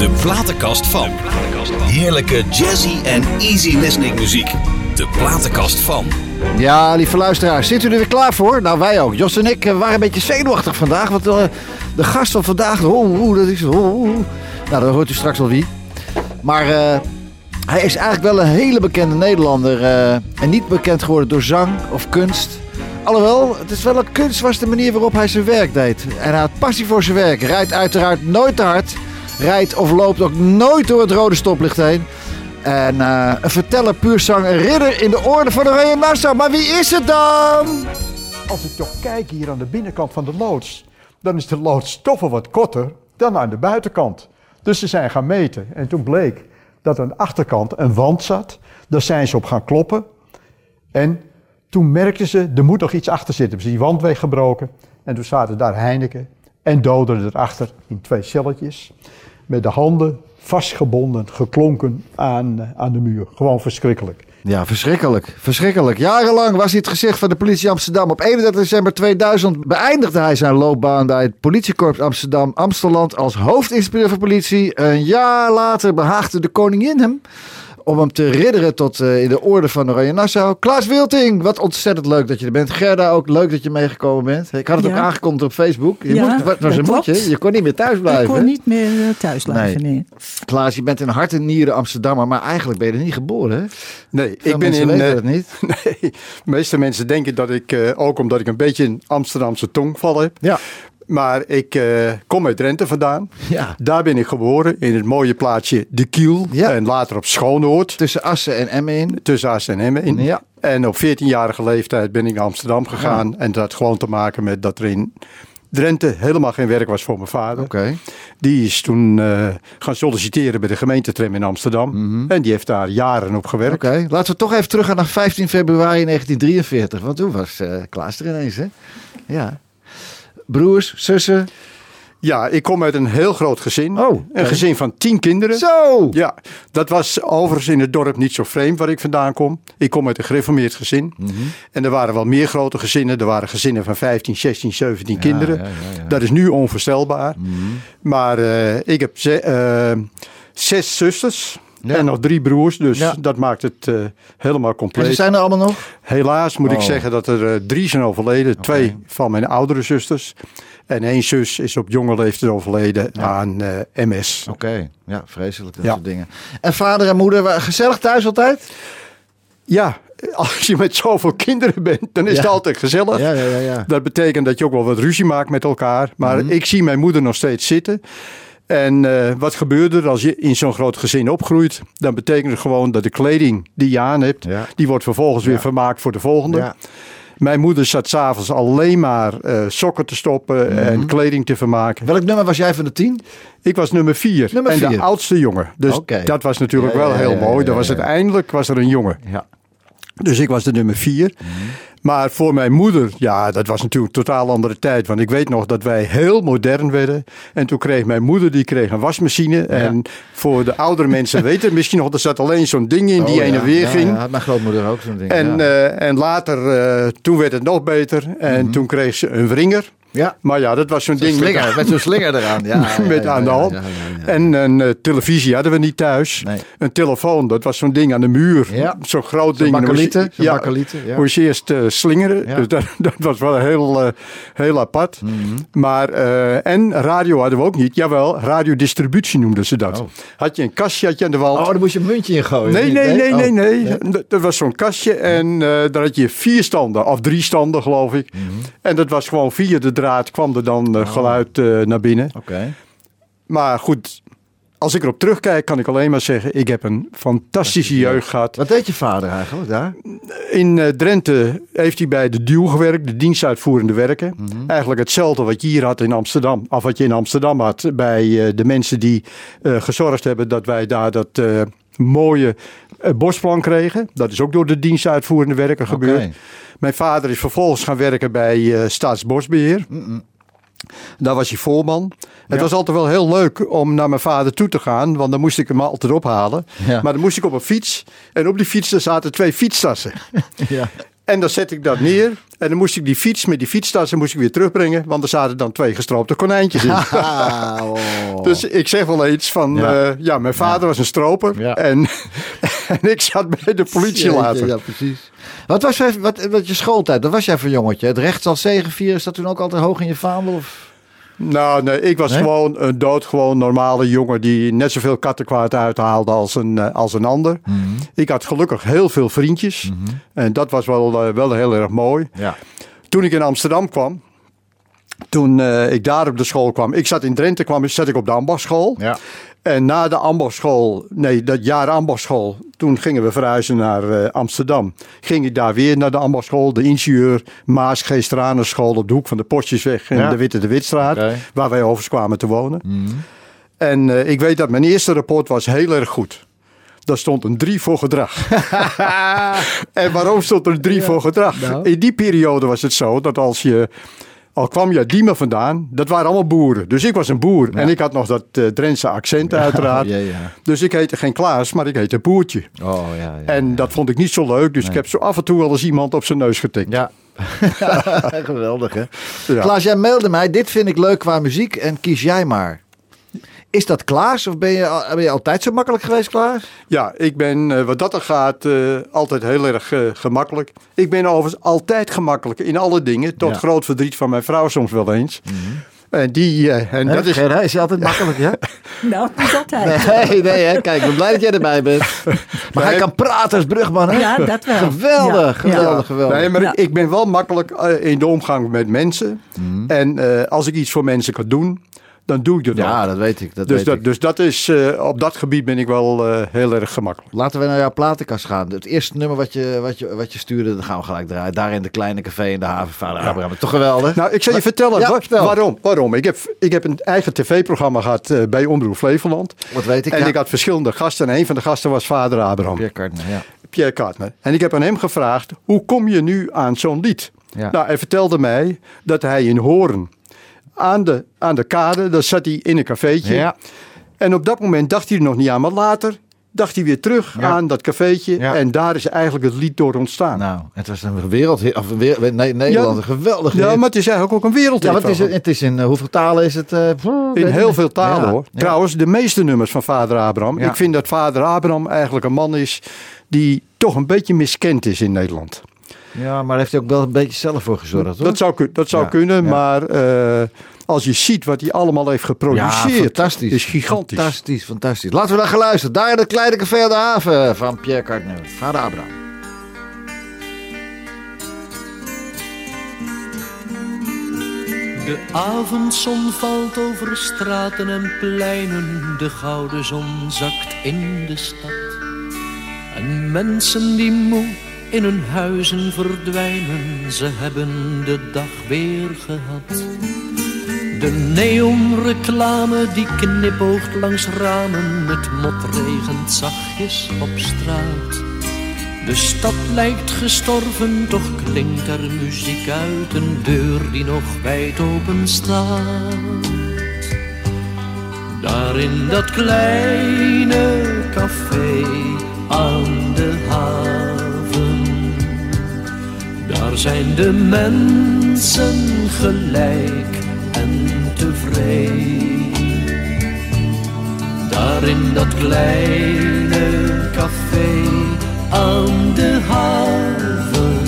De platenkast van. Heerlijke jazzy en easy listening muziek. De platenkast van. Ja, lieve luisteraars, zit u er weer klaar voor? Nou, wij ook. Jos en ik eh, waren een beetje zenuwachtig vandaag. Want uh, de gast van vandaag, oh, oh, dat is. Oh, oh. Nou, dan hoort u straks wel wie. Maar uh, hij is eigenlijk wel een hele bekende Nederlander. en niet bekend geworden door zang of kunst. Alhoewel, het is wel een kunst was de manier waarop hij zijn werk deed. En hij had passie voor zijn werk. Rijdt uiteraard nooit te hard. Rijdt of loopt ook nooit door het rode stoplicht heen. En uh, een verteller, puur zang, een ridder in de orde van Oranje Nassau. Maar wie is het dan? Als ik toch kijk hier aan de binnenkant van de loods, dan is de loods toch wel wat korter dan aan de buitenkant. Dus ze zijn gaan meten en toen bleek dat aan de achterkant een wand zat. Daar zijn ze op gaan kloppen. En toen merkten ze, er moet nog iets achter zitten. Ze die wand weggebroken. En toen zaten daar Heineken en doden erachter in twee celletjes. Met de handen vastgebonden, geklonken aan, eh, aan de muur. Gewoon verschrikkelijk. Ja, verschrikkelijk. Verschrikkelijk. Jarenlang was hij het gezicht van de politie Amsterdam. Op 31 december 2000 beëindigde hij zijn loopbaan bij het politiekorps Amsterdam Amsteland als hoofdinspecteur van politie. Een jaar later behaagde de koningin hem om hem te ridderen tot uh, in de orde van Oranje Nassau. Klaas Wilting, wat ontzettend leuk dat je er bent. Gerda, ook leuk dat je meegekomen bent. Ik had het ook aangekondigd op Facebook. Je ja, moest, wat was een moedje? Je kon niet meer thuis blijven. Ik kon niet meer uh, thuis blijven, nee. nee. Klaas, je bent in hart en nieren Amsterdammer, maar eigenlijk ben je er niet geboren, hè? Nee, Veel ik ben in... Uh, het niet. Nee, de meeste mensen denken dat ik, uh, ook omdat ik een beetje een Amsterdamse tongval heb... Ja. Maar ik uh, kom uit Drenthe vandaan. Ja. Daar ben ik geboren in het mooie plaatsje De Kiel. Ja. En later op Schoonoord. Tussen Assen en Emmen in. Tussen Assen en Emmen in. Ja. En op 14-jarige leeftijd ben ik naar Amsterdam gegaan. Ja. En dat had gewoon te maken met dat er in Drenthe helemaal geen werk was voor mijn vader. Okay. Die is toen uh, gaan solliciteren bij de gemeentetram in Amsterdam. Mhm. Mm -hmm. En die heeft daar jaren op gewerkt. Oké, okay. laten we toch even teruggaan naar 15 februari 1943. Want toen was uh, Klaas er ineens, hè? Ja. Broers, zussen? Ja, ik kom uit een heel groot gezin. Oh, okay. Een gezin van tien kinderen. Zo! Ja, dat was overigens in het dorp niet zo vreemd waar ik vandaan kom. Ik kom uit een gereformeerd gezin. Mm -hmm. En er waren wel meer grote gezinnen. Er waren gezinnen van 15, 16, 17 ja, kinderen. Ja, ja, dat is nu onvoorstelbaar. Mm -hmm. Maar uh, ik heb ze, uh, zes zusters. Ja. En nog drie broers, dus ja. dat maakt het uh, helemaal compleet. En ze zijn er allemaal nog? Helaas moet oh. ik zeggen dat er uh, drie zijn overleden. Okay. Twee van mijn oudere zusters. En één zus is op jonge leeftijd overleden ja. aan uh, MS. Oké, okay. ja, vreselijk dat soort dingen. En vader en moeder, gezellig thuis altijd? Ja, als je met zoveel kinderen bent, dan is het altijd gezellig. Ja, ja, ja, Dat betekent dat je ook wel wat ruzie maakt met elkaar. Maar Mhm. mm -hmm. ik zie mijn moeder nog steeds zitten. En uh, wat gebeurt er als je in zo'n groot gezin opgroeit? Dan betekent het gewoon dat de kleding die je aan hebt, ja. die wordt vervolgens ja. weer vermaakt voor de volgende. Ja. Mijn moeder zat s'avonds alleen maar uh, sokken te stoppen Mhm. mm -hmm. en kleding te vermaken. Welk nummer was jij van de tien? Ik was nummer vier. Nummer en vier. de oudste jongen. Dus okay. dat was natuurlijk wel heel mooi. Dat was uiteindelijk was er een jongen. Ja. Dus ik was de nummer vier. Maar voor mijn moeder, ja, dat was natuurlijk een totaal andere tijd. Want ik weet nog dat wij heel modern werden. En toen kreeg mijn moeder, die kreeg een wasmachine. Ja. En voor de oudere mensen weten misschien nog, er zat alleen zo'n ding in die oh, heen en weer ja, ging. Ja, had mijn grootmoeder ook zo'n ding. En, uh, en later, uh, toen werd het nog beter. En Mhm. toen kreeg ze een wringer. Ja. Maar ja, dat was zo'n Zo ding slinger, met, met zo'n slinger eraan. Ja, met ja, aan de hand. En een uh, televisie hadden we niet thuis. Nee. Een telefoon, dat was zo'n ding aan de muur. Zo'n groot Zo'n ding. Bakkelieten, ja, bakkelieten, ja. moest je eerst uh, slingeren. Dus dat, dat was wel heel, uh, heel apart. Mhm. Maar, en radio hadden we ook niet. Jawel, radiodistributie noemden ze dat. Oh. Had je een kastje had je aan de wand. Oh, daar moest je een muntje in gooien. Nee, niet? nee, nee, nee, Oh. nee. Dat- Dat was zo'n kastje en daar had je vier standen, of drie standen geloof ik. Mhm. En dat was gewoon via de draad kwam er dan uh, geluid uh, naar binnen. Oké. Maar goed, als ik erop terugkijk kan ik alleen maar zeggen, ik heb een fantastische jeugd gehad. Wat deed je vader eigenlijk daar? In uh, Drenthe heeft hij bij de DUW gewerkt, de dienstuitvoerende werken. Mhm. Eigenlijk hetzelfde wat je hier had in Amsterdam. Of wat je in Amsterdam had bij uh, de mensen die uh, gezorgd hebben dat wij daar dat mooie uh, bosplan kregen. Dat is ook door de dienstuitvoerende werken gebeurd. Mijn vader is vervolgens gaan werken bij uh, Staatsbosbeheer. Mm-mm. Daar was hij voorman. Het was altijd wel heel leuk om naar mijn vader toe te gaan, want dan moest ik hem altijd ophalen. Ja. Maar dan moest ik op een fiets en op die fiets daar zaten twee fietstassen. Ja. En dan zet ik dat neer. En dan moest ik die fiets met die fietstassen moest ik weer terugbrengen. Want er zaten dan twee gestroopte konijntjes in. Oh. Dus ik zeg wel eens van, Ja. ja, ja mijn vader was een stroper. Ja. En, en ik zat bij de politie later. Ja, precies. Wat was jij, wat, wat je schooltijd? Dat was jij voor jongetje. Het recht zal zegenvieren. Is dat toen ook altijd hoog in je vaandel? Of? Nou, nee, ik was Nee? gewoon een doodgewoon normale jongen die net zoveel kattenkwaad uithaalde als een, eh, als een ander. Mhm. Ik had gelukkig heel veel vriendjes. En dat was wel, eh, wel heel erg mooi. Ja. Toen ik in Amsterdam kwam, toen eh, ik daar op de school kwam. Ik zat in Drenthe, kwam, zat ik op de ambachtsschool. Ja. En na de ambachtsschool, nee, dat jaar ambachtsschool, toen gingen we verhuizen naar eh, Amsterdam. Ging ik daar weer naar de ambachtsschool, de ingenieur Maas Geestranenschool op de hoek van de Postjesweg en Ja. de Witte de Witstraat, waar wij overigens kwamen te wonen. Mhm. En eh, ik weet dat mijn eerste rapport was heel erg goed. Daar stond een 3 voor gedrag. en waarom stond er een 3 voor gedrag? nou. In die periode was het zo dat als je. Al kwam je uit Diemen vandaan, dat waren allemaal boeren. Dus ik was een boer. En ik had nog dat eh Drentse accent uiteraard. Ja, ja. Dus ik heette geen Klaas, maar ik heette Boertje. Oh, ja, ja. En dat vond ik niet zo leuk. Dus ik heb zo af en toe wel eens iemand op zijn neus getikt. Ja. Geweldig, hè? Klaas, jij mailde mij. Dit vind ik leuk qua muziek en kies jij maar. Is dat Klaas of ben je, ben je altijd zo makkelijk geweest, Klaas? Ja, ik ben eh, wat dat er gaat eh, altijd heel erg eh, gemakkelijk. Ik ben overigens altijd gemakkelijk in alle dingen. Tot Ja. groot verdriet van mijn vrouw soms wel eens. En die, en dat is, reis, is je altijd makkelijk, ja? Nou, niet altijd. Nee, nee, hè? Kijk, ik ben blij dat jij erbij bent. Maar hij kan praten als brugman, hè? Ja, dat wel. Geweldig, Ja. geweldig, geweldig. Nee, maar Ja. ik ben wel makkelijk in de omgang met mensen. Mhm. En eh, als ik iets voor mensen kan doen, dan doe ik dat Ja, ook. dat weet ik. Dat Dus weet dat, ik. dus dat is, eh, op dat gebied ben ik wel eh, heel erg gemakkelijk. Laten we naar jouw platenkast gaan. Het eerste nummer wat je, wat je, wat je stuurde, dat gaan we gelijk draaien. Daar in de kleine café in de haven. Vader Abraham. Toch geweldig? Nou, ik zal je vertellen Ja, wa- vertel. waarom. waarom. Ik, heb, ik heb een eigen tv-programma gehad eh, bij Omroep Flevoland. Wat weet ik, En ja. ik had verschillende gasten. En een van de gasten was vader Abraham, Pierre ja. Pierre Kartner. En ik heb aan hem gevraagd, hoe kom je nu aan zo'n lied? Ja. Nou, hij vertelde mij dat hij in Hoorn aan de, aan de kade, daar zat hij in een cafeetje. Ja. En op dat moment dacht hij er nog niet aan. Maar later dacht hij weer terug Ja. aan dat cafeetje. Ja. En daar is eigenlijk het lied door ontstaan. Nou, het was een wereld, of een nee, Nederland, een geweldige ja, maar het is eigenlijk ook een wereld. Ja, wat is het, het is in, eh, hoeveel talen is het? eh, In heel veel talen Ja, hoor. ja. Trouwens, de meeste nummers van vader Abraham. Ja. Ik vind dat vader Abraham eigenlijk een man is die toch een beetje miskend is in Nederland. Ja, maar heeft hij ook wel een beetje zelf voor gezorgd, hoor. Dat zou, dat zou Ja, kunnen, ja. maar eh, als je ziet wat hij allemaal heeft ja, geproduceerd, fantastisch. is gigantisch. Fantastisch, fantastisch. Laten we naar geluisterd. Daar in het kleine café aan de haven van Pierre Cardin. Vader Abraham. De avondzon valt over straten en pleinen, de gouden zon zakt in de stad. En mensen die moe in hun huizen verdwijnen, ze hebben de dag weer gehad. De neonreclame die knipoogt langs ramen, het mot regent zachtjes op straat. De stad lijkt gestorven, toch klinkt er muziek uit een deur die nog wijd open staat. Daar in dat kleine café aan de haven, daar zijn de mensen gelijk en tevreden. Daar in dat kleine café aan de haven.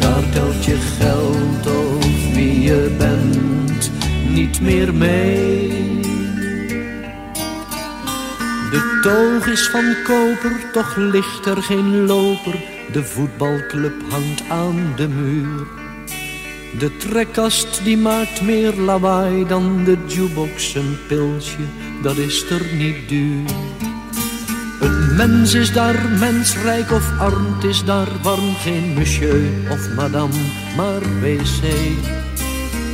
Daar telt je geld of wie je bent niet meer mee. De toog is van koper, toch ligt er geen loper. De voetbalclub hangt aan de muur. De trekkast die maakt meer lawaai dan de jukebox. Een pilsje, dat is er niet duur. Een mens is daar mensrijk of arm, het is daar warm. Geen monsieur of madame, maar wc.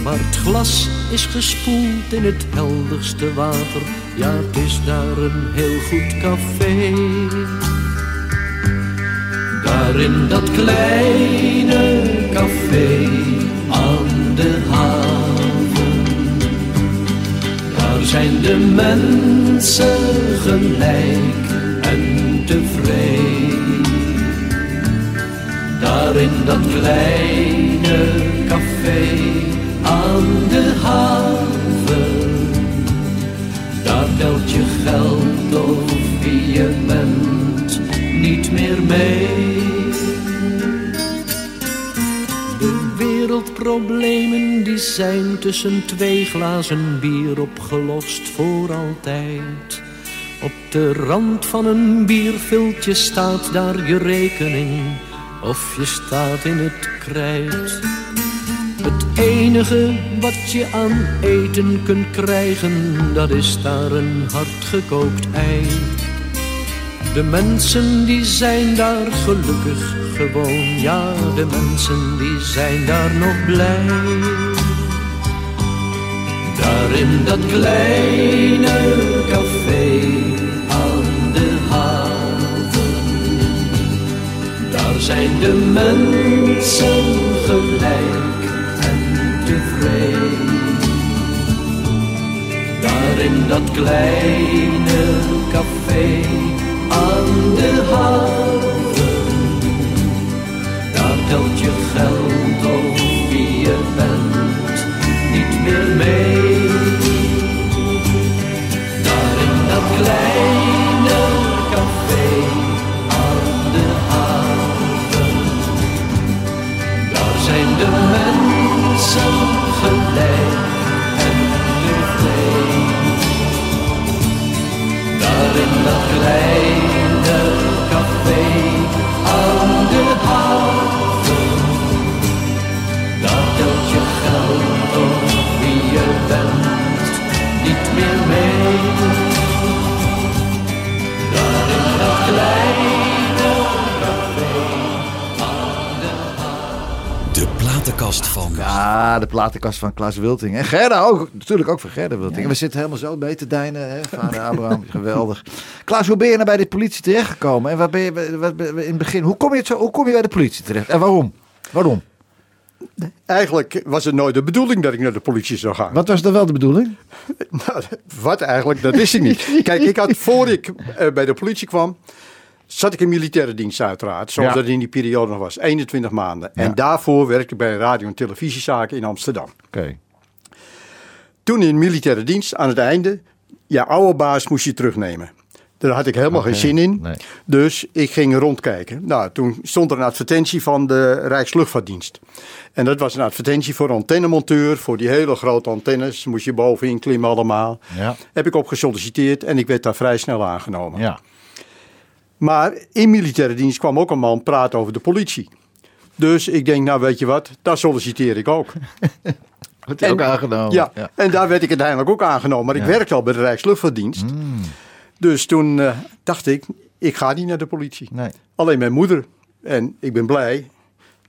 Maar het glas is gespoeld in het helderste water. Ja, het is daar een heel goed café. Daar in dat kleine café aan de haven. Daar zijn de mensen gelijk en tevreden. Daar in dat kleine café aan de haven, daar telt je geld of wie je bent niet meer mee. Wereldproblemen die zijn tussen twee glazen bier opgelost voor altijd. Op de rand van een bierviltje staat daar je rekening of je staat in het krijt. Het enige wat je aan eten kunt krijgen, dat is daar een hardgekookt ei. De mensen die zijn daar gelukkig gewoon, ja, de mensen die zijn daar nog blij. Daar in dat kleine café aan de haven, daar zijn de mensen gelijk en tevreden. Daar in dat kleine café aan de haven, daar telt je geld of wie je bent niet meer mee. Daar in dat kleine café aan de haven, daar zijn de mensen In dat kleine café aan de haven, daar telt je geld of wie je bent niet meer mee. Daar in dat kleine platenkast van. Ja, de platenkast van Klaas Wilting. En Gerda ook, natuurlijk ook van Gerda Wilting. En we zitten helemaal zo mee te dijnen, hè? vader Abraham, geweldig. Klaas, hoe ben je nou bij de politie terechtgekomen? En wat ben je wat, in het begin, hoe kom, je het zo, hoe kom je bij de politie terecht? En waarom? Waarom? Eigenlijk was het nooit de bedoeling dat ik naar de politie zou gaan. Wat was dan wel de bedoeling? Nou, wat eigenlijk, dat wist ik niet. Kijk, ik had voor ik eh, bij de politie kwam, zat ik in militaire dienst uiteraard. Zoals Ja. dat in die periode nog was. 21 maanden. Ja. En daarvoor werkte ik bij radio- en televisiezaken in Amsterdam. Oké. Toen in militaire dienst, aan het einde, ja, oude baas moest je terugnemen. Daar had ik helemaal geen zin in. nee. Dus ik ging rondkijken. Nou, toen stond er een advertentie van de Rijksluchtvaartdienst. En dat was een advertentie voor antennemonteur. Voor die hele grote antennes moest je bovenin klimmen allemaal. Ja. Heb ik op gesolliciteerd en ik werd daar vrij snel aangenomen. Ja. Maar in militaire dienst kwam ook een man praten over de politie. Dus ik denk, nou weet je wat, daar solliciteer ik ook. Wordt hij ook aangenomen? Ja, en daar werd ik uiteindelijk ook aangenomen. Maar ik werkte al bij de Rijksluchtvaartdienst. Dus toen eh, dacht ik, ik ga niet naar de politie. Nee. Alleen mijn moeder. En ik ben blij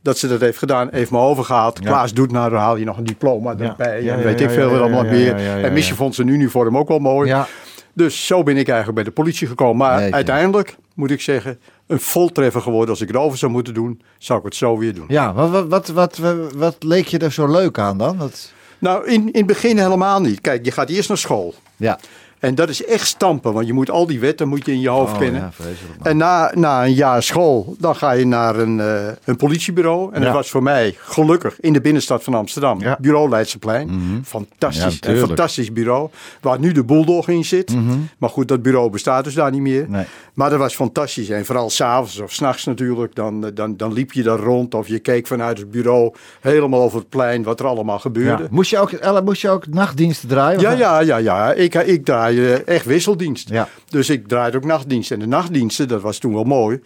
dat ze dat heeft gedaan. Heeft me overgehaald. Ja. Klaas doet nou, dan haal je nog een diploma erbij. Ja, en weet ik veel wat allemaal meer. en misschien ja. vond een uniform ook wel mooi. Ja. Dus zo ben ik eigenlijk bij de politie gekomen. Maar uiteindelijk moet ik zeggen, een voltreffer geworden. Als ik het over zou moeten doen, zou ik het zo weer doen. Ja, wat, wat, wat, wat, leek je er zo leuk aan dan? Wat, Nou, in, in het begin helemaal niet. Kijk, je gaat eerst naar school. ja. En dat is echt stampen, want je moet al die wetten moet je in je hoofd Oh, kennen. ja, en na, na een jaar school, dan ga je naar een, eh, een politiebureau. En Ja. dat was voor mij gelukkig in de binnenstad van Amsterdam. Ja. Mhm. Bureau Leidseplein. Fantastisch. Ja, een. Mhm. fantastisch bureau. Waar nu de Bulldog in zit. Maar goed, dat bureau bestaat dus daar niet meer. Nee. Maar dat was fantastisch. En vooral s'avonds of s'nachts natuurlijk. Dan, eh, dan, dan liep je daar rond. Of je keek vanuit het bureau helemaal over het plein wat er allemaal gebeurde. Moest, je ook, moest je ook nachtdiensten draaien? Ja, ja, ja, ja. Ik, ik draai echt wisseldienst. Ja. Dus ik draaide ook nachtdienst. En de nachtdiensten, dat was toen wel mooi.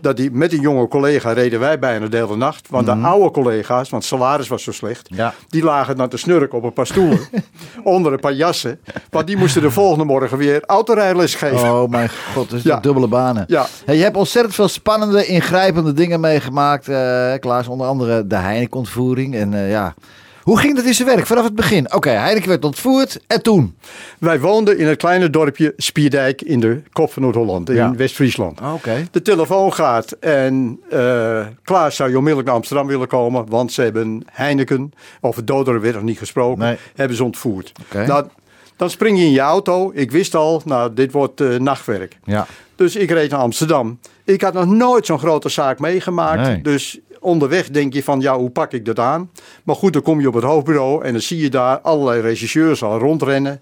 Dat die, met een jonge collega reden wij bijna de hele nacht. Want de oude collega's, want salaris was zo slecht. Mhm. Ja. Die lagen dan te snurken op een paar stoelen. onder een paar jassen. Want die moesten de volgende morgen weer autorijles geven. Oh mijn god, is Ja. dubbele banen. Ja. Hey, je hebt ontzettend veel spannende, ingrijpende dingen meegemaakt, eh Klaas. Onder andere de Heineken-ontvoering. En eh, ja, hoe ging dat in zijn werk vanaf het begin? Oké, Heineken werd ontvoerd en toen? Wij woonden in het kleine dorpje Spierdijk in de kop van Noord-Holland. In Ja. West-Friesland. Oké. De telefoon gaat en eh Klaas zou je onmiddellijk naar Amsterdam willen komen. Want ze hebben Heineken, over doderen werd nog niet gesproken, Nee. hebben ze ontvoerd. Oké. Nou, dan spring je in je auto. Ik wist al, nou dit wordt eh, nachtwerk. Ja. Dus ik reed naar Amsterdam. Ik had nog nooit zo'n grote zaak meegemaakt. Nee. Dus onderweg denk je van, ja, hoe pak ik dat aan? Maar goed, dan kom je op het hoofdbureau en dan zie je daar allerlei regisseurs al rondrennen.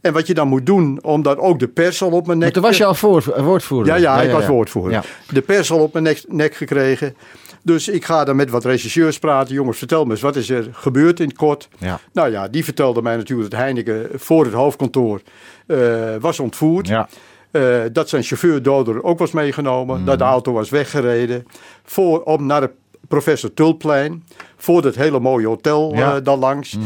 En wat je dan moet doen, omdat ook de pers al op mijn nek... Maar toen was je al voor, woordvoerder. Ja, ja, ik was woordvoerder. Ja. De pers al op mijn nek, nek gekregen. Dus ik ga dan met wat regisseurs praten. Jongens, vertel me eens, wat is er gebeurd in het kort? Ja. Nou ja, die vertelde mij natuurlijk dat Heineken voor het hoofdkantoor eh, was ontvoerd. Ja. Eh, dat zijn chauffeur Doder ook was meegenomen. Mhm. Dat de auto was weggereden. Voor, om naar het professor Tulplein. Voor dat hele mooie hotel Ja. Mhm. eh, daar langs.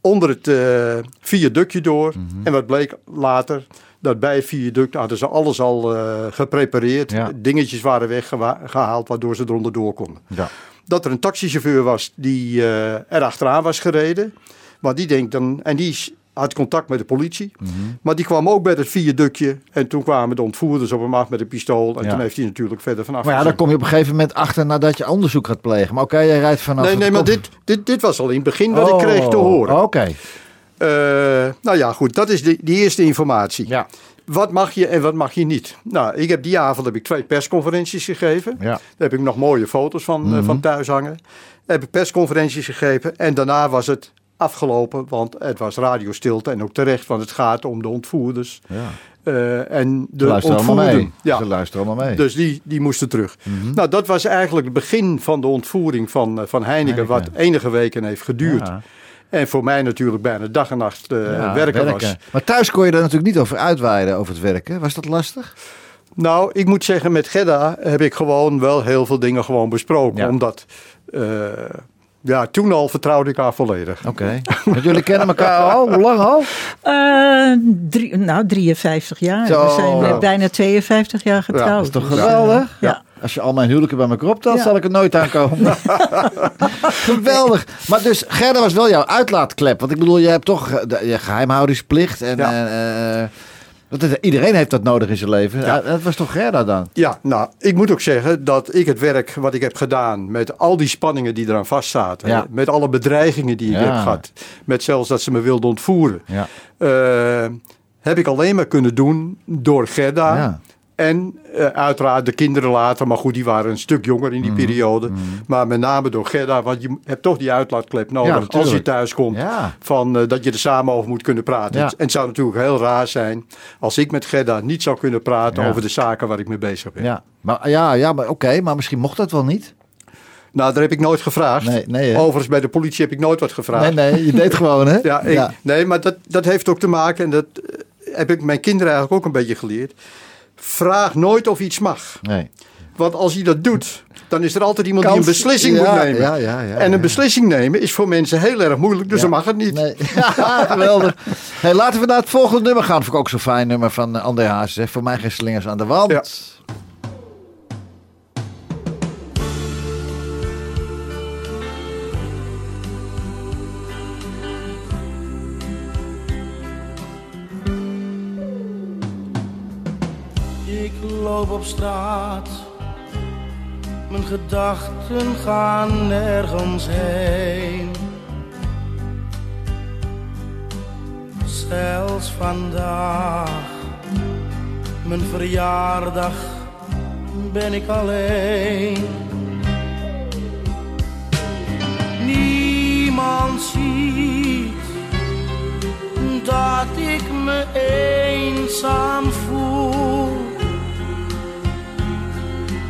Onder het eh viaductje door. En wat bleek later. Dat bij het viaduct hadden ze alles al eh, geprepareerd. Ja. Dingetjes waren weggehaald waardoor ze eronder door konden. Ja. Dat er een taxichauffeur was die er achteraan was gereden. Maar die denkt dan, en die had contact met de politie. Mhm. Maar die kwam ook bij het viaductje. En toen kwamen de ontvoerders op hem af met een pistool. En Ja. toen heeft hij natuurlijk verder vanaf. Maar ja, dan kom je op een gegeven moment achter nadat je onderzoek gaat plegen. Maar oké, jij rijdt vanaf... Nee, nee, maar dit, dit, dit was al in het begin wat Oh, ik kreeg te horen. Oké, Eh, nou ja, goed, dat is de, die eerste informatie. ja. Wat mag je en wat mag je niet? Nou, ik heb die avond heb ik twee persconferenties gegeven. Ja. Daar heb ik nog mooie foto's van, eh, van thuis hangen. Heb ik persconferenties gegeven en daarna was het afgelopen, want het was radiostilte en ook terecht, want het gaat om de ontvoerders. ja. eh, en Ze de luisteren allemaal mee. Ja, Ze luisteren allemaal mee. dus die, die moesten terug. Nou, dat was eigenlijk het begin van de ontvoering van, eh, van Heineken, Heineken. wat enige weken heeft geduurd. Ja. En voor mij natuurlijk bijna dag en nacht Ja, werken, was. Maar thuis kon je daar natuurlijk niet over uitweiden, over het werken. Was dat lastig? Nou, ik moet zeggen, met Gedda heb ik gewoon wel heel veel dingen gewoon besproken. Omdat, ja, toen al vertrouwde ik haar volledig. Oké. Want jullie kennen elkaar al? Hoe lang al? Eh, drie, nou, 53 jaar. Zo. We zijn bij- bijna 52 jaar getrouwd. Ja, Dat is toch geweldig? Ja. Als je al mijn huwelijken bij elkaar optelt, Ja. zal ik er nooit aankomen. geweldig. Maar dus Gerda was wel jouw uitlaatklep. Want ik bedoel, je hebt toch eh, je geheimhoudingsplicht. En, Ja. eh, eh, het- iedereen heeft dat nodig in zijn leven. Ja. Eh, Dat was toch Gerda dan? Ja, nou, ik moet ook zeggen dat ik het werk wat ik heb gedaan met al die spanningen die eraan vastzaten, Ja. met alle bedreigingen die ik heb gehad, met zelfs dat ze me wilden ontvoeren, eh, heb ik alleen maar kunnen doen door Gerda. En eh, uiteraard de kinderen later, maar goed, die waren een stuk jonger in die Mhm. periode. Maar met name door Gerda, want je hebt toch die uitlaatklep nodig als je thuis komt. Ja. Van, eh, dat je er samen over moet kunnen praten. Ja. En het zou natuurlijk heel raar zijn als ik met Gerda niet zou kunnen praten over de zaken waar ik mee bezig ben. Ja, maar, ja, ja, maar oké, maar misschien mocht dat wel niet. Nou, daar heb ik nooit gevraagd. Nee, nee? Overigens, bij de politie heb ik nooit wat gevraagd. Nee, nee, je deed gewoon, hè? Ja, ik- nee, maar dat, dat heeft ook te maken, en dat eh, heb ik mijn kinderen eigenlijk ook een beetje geleerd. Vraag nooit of iets mag. Nee. Want als je dat doet, dan is er altijd iemand die een beslissing ja, moet nemen. ja, ja, ja, en een beslissing nemen is voor mensen heel erg moeilijk, dus dan mag het niet. Nee. Ja, geweldig. Hey, laten we naar het volgende nummer gaan. Vind ik ook zo'n fijn nummer van eh, André Hazes. hè. Voor mij geen slingers aan de wand. Op straat, mijn gedachten gaan nergens heen. Zelfs vandaag, mijn verjaardag, ben ik alleen. Niemand ziet dat ik me eenzaam voel.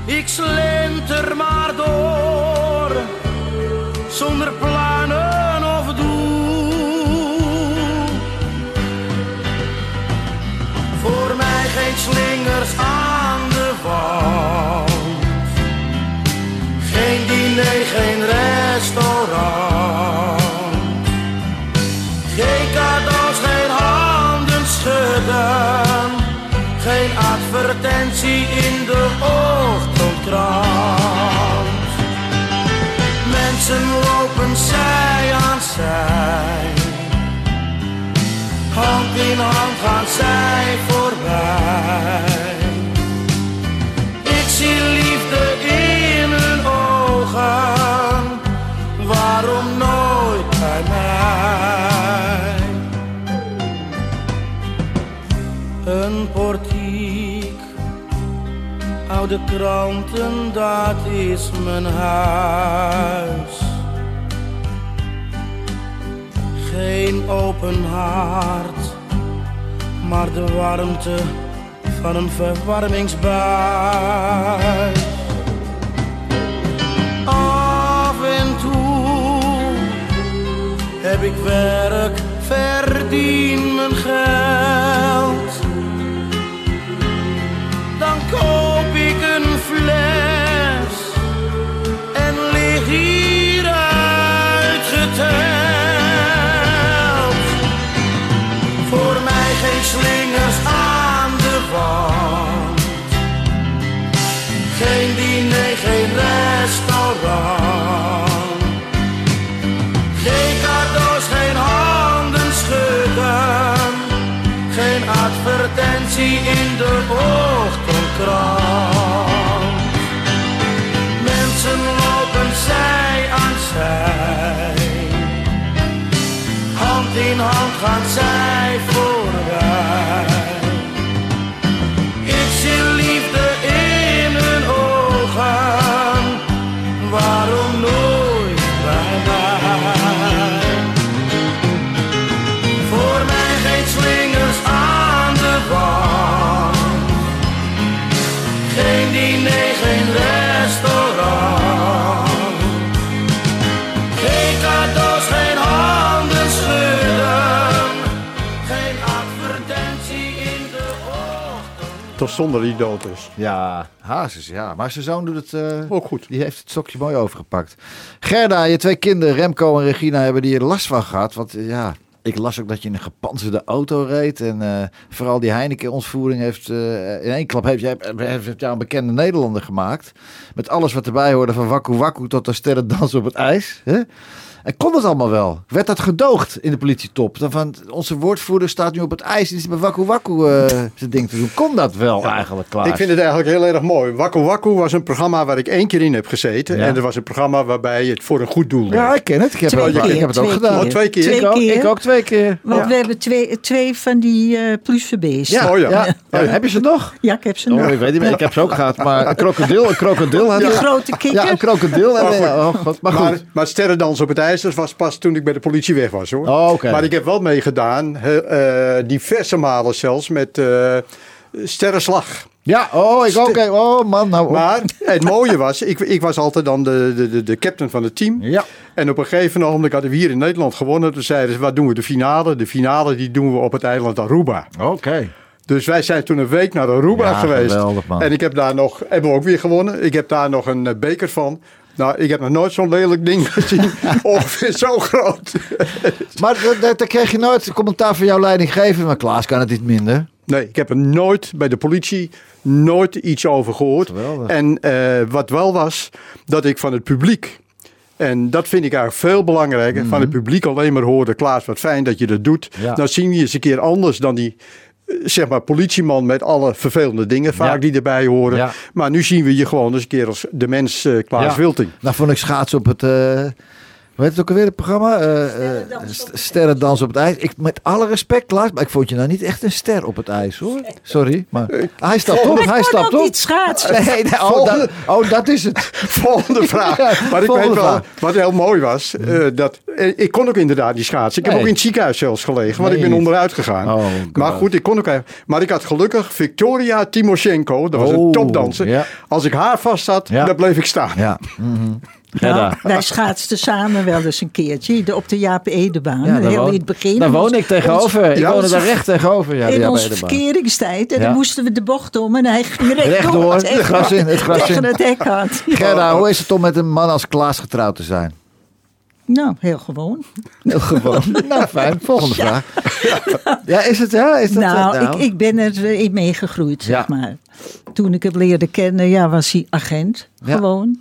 Ik slenter maar door, zonder plannen of doel. Voor mij geen slingers aan de wand. Geen diner, geen restaurant. Geen cadeaus, geen handen schudden. Geen advertentie de ochtendkrant. Mensen lopen zij aan zij. Hand in hand gaan zij voorbij. Ik zie Oude kranten, dat is mijn huis. Geen open haard, maar de warmte van een verwarmingsbuis. Af en toe heb ik werk, verdien mijn geld. Advertentie in de ochtendkrant. Mensen lopen zij aan zij. Hand in hand gaan zij Toch zonder die dood is. Ja, Hazes, ja. Maar zijn zoon doet het... eh, Ook goed. Die heeft het stokje mooi overgepakt. Gerda, je twee kinderen, Remco en Regina, hebben die er last van gehad. Want ja, ik las ook dat je in een gepantserde auto reed. En eh, vooral die Heineken-ontvoering heeft... eh, in één klap heeft, jij, heeft jou een bekende Nederlander gemaakt. Met alles wat erbij hoorde, van wakku wakku tot de sterren dansen op het ijs. Hè? En kon dat allemaal wel? Werd dat gedoogd in de politietop? Dan van, onze woordvoerder staat nu op het ijs en is bij wakku wakku eh, zijn ding te doen. Kon dat wel eigenlijk, Klaas? Ik vind het eigenlijk heel erg mooi. Wakku Wakku was een programma waar ik één keer in heb gezeten. Ja. En dat was een programma waarbij je het voor een goed doel Ja, ik ken het. Ik heb, Twee het, keer, ik heb het ook twee gedaan. Oh, twee keer? Twee ik, ook, keer. ik ook twee keer. Want ja. we hebben twee, twee van die eh plusverbeesten. Ja, Oh ja. ja. Oh ja. Heb je ze nog? Ja, ik heb ze Oh, nog. ik weet niet meer. Ik heb ze ook gehad. Maar een krokodil, een krokodil had Die grote kikker. Ja, een krokodil. En, Oh, goed. oh, God. Maar Maar, goed. maar sterrendans op het ijs, dat was pas toen ik bij de politie weg was hoor. Oh. Maar ik heb wel meegedaan, eh, diverse malen zelfs, met eh sterrenslag. Ja, oh, ik ook. Oh, man. Nou. Maar het mooie was, ik, ik was altijd dan de, de, de, captain van het team. Ja. En op een gegeven moment hadden we hier in Nederland gewonnen. Toen zeiden ze, wat doen we de finale? De finale die doen we op het eiland Aruba. Oké. Dus wij zijn toen een week naar Aruba Ja, geweest. geweldig, man. En ik heb daar nog, hebben we ook weer gewonnen. Ik heb daar nog een eh, beker van. Nou, ik heb nog nooit zo'n lelijk ding gezien. Ongeveer zo groot. Maar daar- kreeg je nooit commentaar van jouw leidinggever. Maar Klaas kan het niet minder. Nee, ik heb er nooit bij de politie nooit iets over gehoord. Geweldig. En eh, wat wel was, dat ik van het publiek. En dat vind ik eigenlijk veel belangrijker. Van het publiek alleen maar hoorde: Klaas, wat fijn dat je dat doet. Mhm. Ja. Dan zien we eens een keer anders dan die. Zeg maar politieman met alle vervelende dingen vaak Ja. die erbij horen. Ja. Maar nu zien we je gewoon eens een keer als de mens eh, Klaas Ja. Wilting. Nou vond ik schaatsen op het... eh hoe heet het ook alweer, het programma? Eh, eh, st- Sterrendans op het ijs. Ik, met alle respect, Klaas, maar ik vond je nou niet echt een ster op het ijs, hoor. Sorry, maar hij stapt op, hij stapt op. niet schaatsen. Nee, nee, oh, dat, oh, dat is het. Volgende vraag. Ja, maar ik volgende weet wel, vraag. wat heel mooi was, eh, dat eh, ik kon ook inderdaad niet schaatsen. Ik heb Nee. ook in het ziekenhuis zelfs gelegen, want Nee, ik ben onderuit gegaan. Oh, maar goed, ik kon ook. even- Maar ik had gelukkig Victoria Timoshenko, dat was Oh, een topdanser. ja. Als ik haar vast had, Ja. dan bleef ik staan. Ja. mhm. Nou, wij schaatsten samen wel eens een keertje op de Jaap Edebaan. Ja, heel woon- in het begin. Daar woon Ons- ik tegenover. Ik Ja, woonde daar recht tegenover. Ja, in onze verkeringstijd. En dan moesten we de bocht om en hij ging rechtdoor. Tegen- het gras in, het gras tegen in. het hek had. Gerda, hoe is het om met een man als Klaas getrouwd te zijn? Nou, heel gewoon. Heel gewoon. nou, fijn. Volgende vraag. Ja, is het? Ja, is dat, nou, eh, Ik, ik ben er eh, in meegegroeid, zeg Ja. maar. Toen ik hem leerde kennen, ja, was hij agent. Gewoon.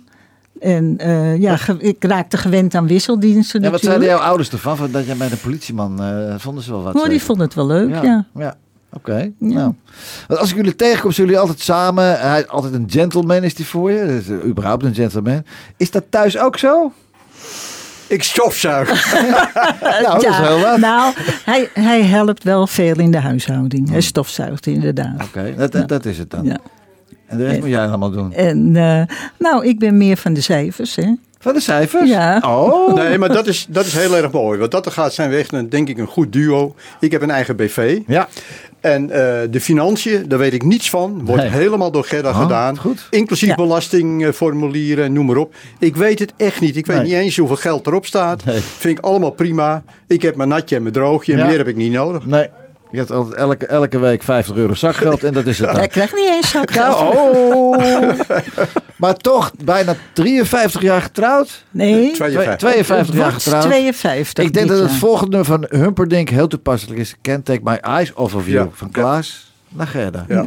En eh, ja, ge- ik raakte gewend aan wisseldiensten Ja, wat natuurlijk. zeiden jouw ouders ervan? Van Dat jij bij de politieman, eh, vonden ze wel wat? Oh, die zeker? vonden het wel leuk, ja. Ja, ja. oké. Nou. Want als ik jullie tegenkom, zijn jullie altijd samen. Hij is altijd een gentleman is die voor je. Dus, eh, überhaupt een gentleman. Is dat thuis ook zo? Ik stofzuig. nou, dat is heel wat. Nou, hij, hij helpt wel veel in de huishouding. Hij stofzuigt inderdaad. Oké, dat, dat, dat is het dan. Ja. En de rest En- moet jij allemaal doen. En eh, nou, ik ben meer van de cijfers, hè. Van de cijfers? Ja. Oh. Nee, maar dat is, dat is heel erg mooi. Wat dat er gaat, zijn we echt een, denk ik een goed duo. Ik heb een eigen BV. Ja. En eh, de financiën, daar weet ik niets van. Wordt Nee. helemaal door Gerda Oh, gedaan. goed. Inclusief Ja. belastingformulieren, noem maar op. Ik weet het echt niet. Ik weet Nee. niet eens hoeveel geld erop staat. Nee. Vind ik allemaal prima. Ik heb mijn natje en mijn droogje. En Ja. meer heb ik niet nodig. Nee. Je hebt altijd elke, elke week 50 euro zakgeld en dat is het dan. Hij krijgt niet eens Ja, zakgeld. oh. maar toch, bijna 53 jaar getrouwd. Nee, 52. 52 jaar getrouwd. 52 Ik denk dat het volgende van Humperdinck heel toepasselijk is. Can't Take My Eyes Off of You. Ja. Van Klaas naar Gerda. Ja.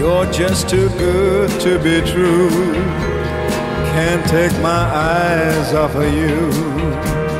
You're just too good to be true. Can't take my eyes off of you.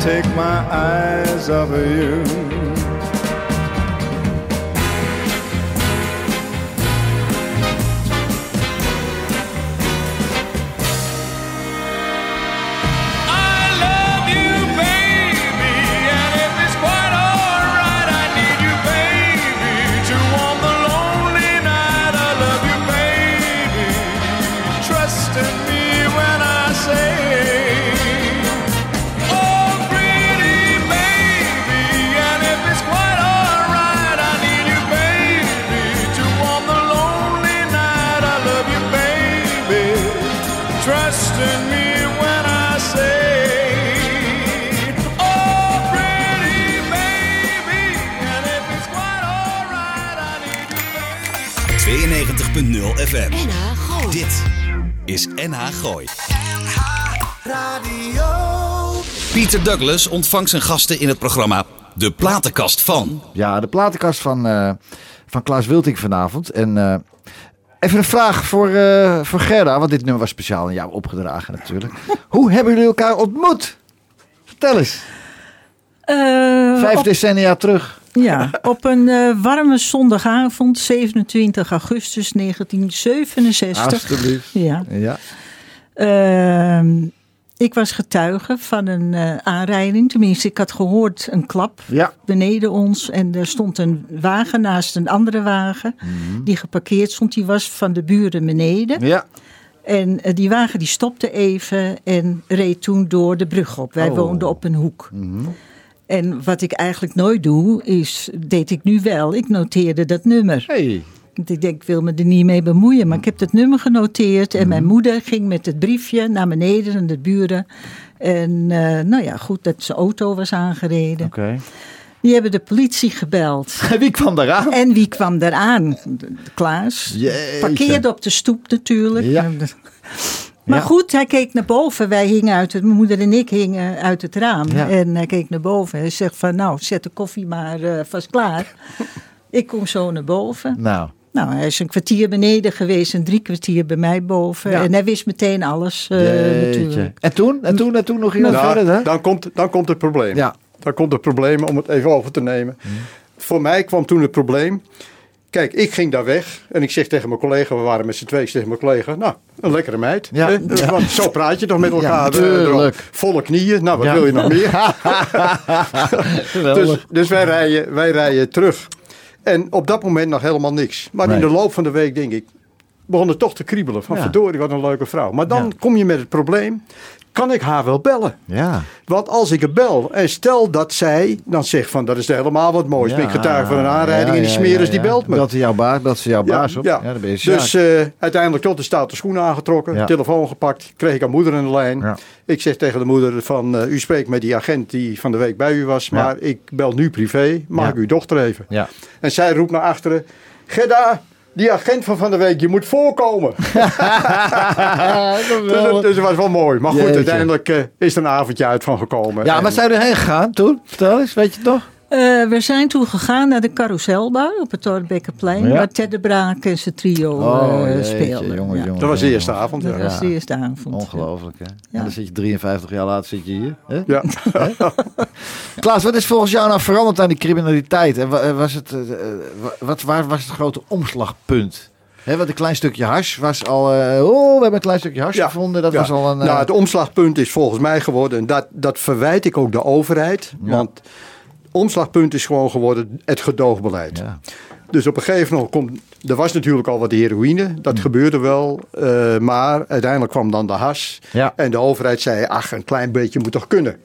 Take my eyes off of you. Pieter Douglas ontvangt zijn gasten in het programma De Platenkast van. Ja, de platenkast van, eh, van Klaas Wilting vanavond. En eh, even een vraag voor, eh, voor Gerda, want dit nummer was speciaal aan jou opgedragen natuurlijk. Hoe hebben jullie elkaar ontmoet? Vertel eens. Vijf op, decennia terug. ja, op een eh, warme zondagavond, 27 augustus 1967. Alsjeblieft. Ja. Ja. Ehm, Ik was getuige van een eh, aanrijding. Tenminste, ik had gehoord een klap Ja. beneden ons. En er stond een wagen naast een andere wagen. Die geparkeerd stond. Die was van de buren beneden. Ja. En eh, die wagen die stopte even en reed toen door de brug op. Wij Oh. woonden op een hoek. En wat ik eigenlijk nooit doe, is, deed ik nu wel. Ik noteerde dat nummer. Hey. Want ik denk, ik wil me er niet mee bemoeien. Maar ik heb het nummer genoteerd. En mijn moeder ging met het briefje naar beneden naar de buren. En eh, nou ja, goed dat zijn auto was aangereden. Oké. Die hebben de politie gebeld. Wie kwam daar aan? En wie kwam eraan? Klaas. Jeetje. Parkeerde op de stoep natuurlijk. Ja. Maar Ja. goed, hij keek naar boven. Wij hingen uit het, mijn moeder en ik hingen uit het raam. Ja. En hij keek naar boven. Hij zegt van, nou, zet de koffie maar eh, vast klaar. ik kom zo naar boven. Nou. Nou, hij is een kwartier beneden geweest en drie kwartier bij mij boven. Ja. En hij wist meteen alles eh, natuurlijk. En toen? En toen? En toen nog iemand Nou, verder, hè? dan, komt, dan komt het probleem. Ja. Dan komt het probleem om het even over te nemen. Voor mij kwam toen het probleem. Kijk, ik ging daar weg en ik zeg tegen mijn collega, we waren met z'n tweeën, ik zeg tegen mijn collega, nou, een lekkere meid. Ja. hè? Want zo praat je toch met elkaar. eh, tuurlijk. erop. Volle knieën, nou, wat Ja. wil je nog meer? Geweldig. Dus, dus wij, rijden, wij rijden terug. En op dat moment nog helemaal niks. Maar Nee. in de loop van de week denk ik, begon het toch te kriebelen. Van Ja. verdorie, wat een leuke vrouw. Maar dan Ja. kom je met het probleem, kan ik haar wel bellen? Ja. Want als ik het bel en stel dat zij dan zegt van dat is helemaal wat moois. Ben ik getuige van een aanrijding en die smeris die belt me. Dat, jouw baas, dat ze jouw baas op. Ja, dan ben je dus eh, uiteindelijk tot de stoute schoenen aangetrokken, telefoon gepakt, kreeg ik haar moeder in de lijn. Ik zeg tegen de moeder van eh, u spreekt met die agent die van de week bij u was, maar ik bel nu privé, ik uw dochter even? Ja. En zij roept naar achteren, Gedda, die agent van van de week, je moet voorkomen. dus, het- dus het was wel mooi. Maar goed, Jeetje. uiteindelijk eh, is er een avondje uit van gekomen. Ja, En- waar zijn we heen gegaan toen? Vertel eens, weet je het Eh, we zijn toen gegaan naar de carouselbar op het Torbekkenplein. Ja. Waar Ted de Braak en zijn trio Oh, eh, jeetje, speelden. jongen, Ja. jongen, Dat was de eerste avond. Dat Ja. was de eerste avond. Ongelooflijk, hè? En dan zit je 53 jaar later zit je hier. Hè? Ja. Klaas, wat is volgens jou nou veranderd aan die criminaliteit? En wa- was het, eh, eh, wa- wat, waar was het grote omslagpunt? Hè, want een klein stukje hars was al... eh, oh, we hebben een klein stukje hars Ja. gevonden. Dat Ja. was al een... eh, Nou, het omslagpunt is volgens mij geworden, en dat, dat verwijt ik ook de overheid. Ja. Want omslagpunt is gewoon geworden het gedoogbeleid. ja. Dus op een gegeven moment komt. Er was natuurlijk al wat heroïne, dat Mm. gebeurde wel. eh, maar uiteindelijk kwam dan de has. Ja. En de overheid zei: ach, een klein beetje moet toch kunnen.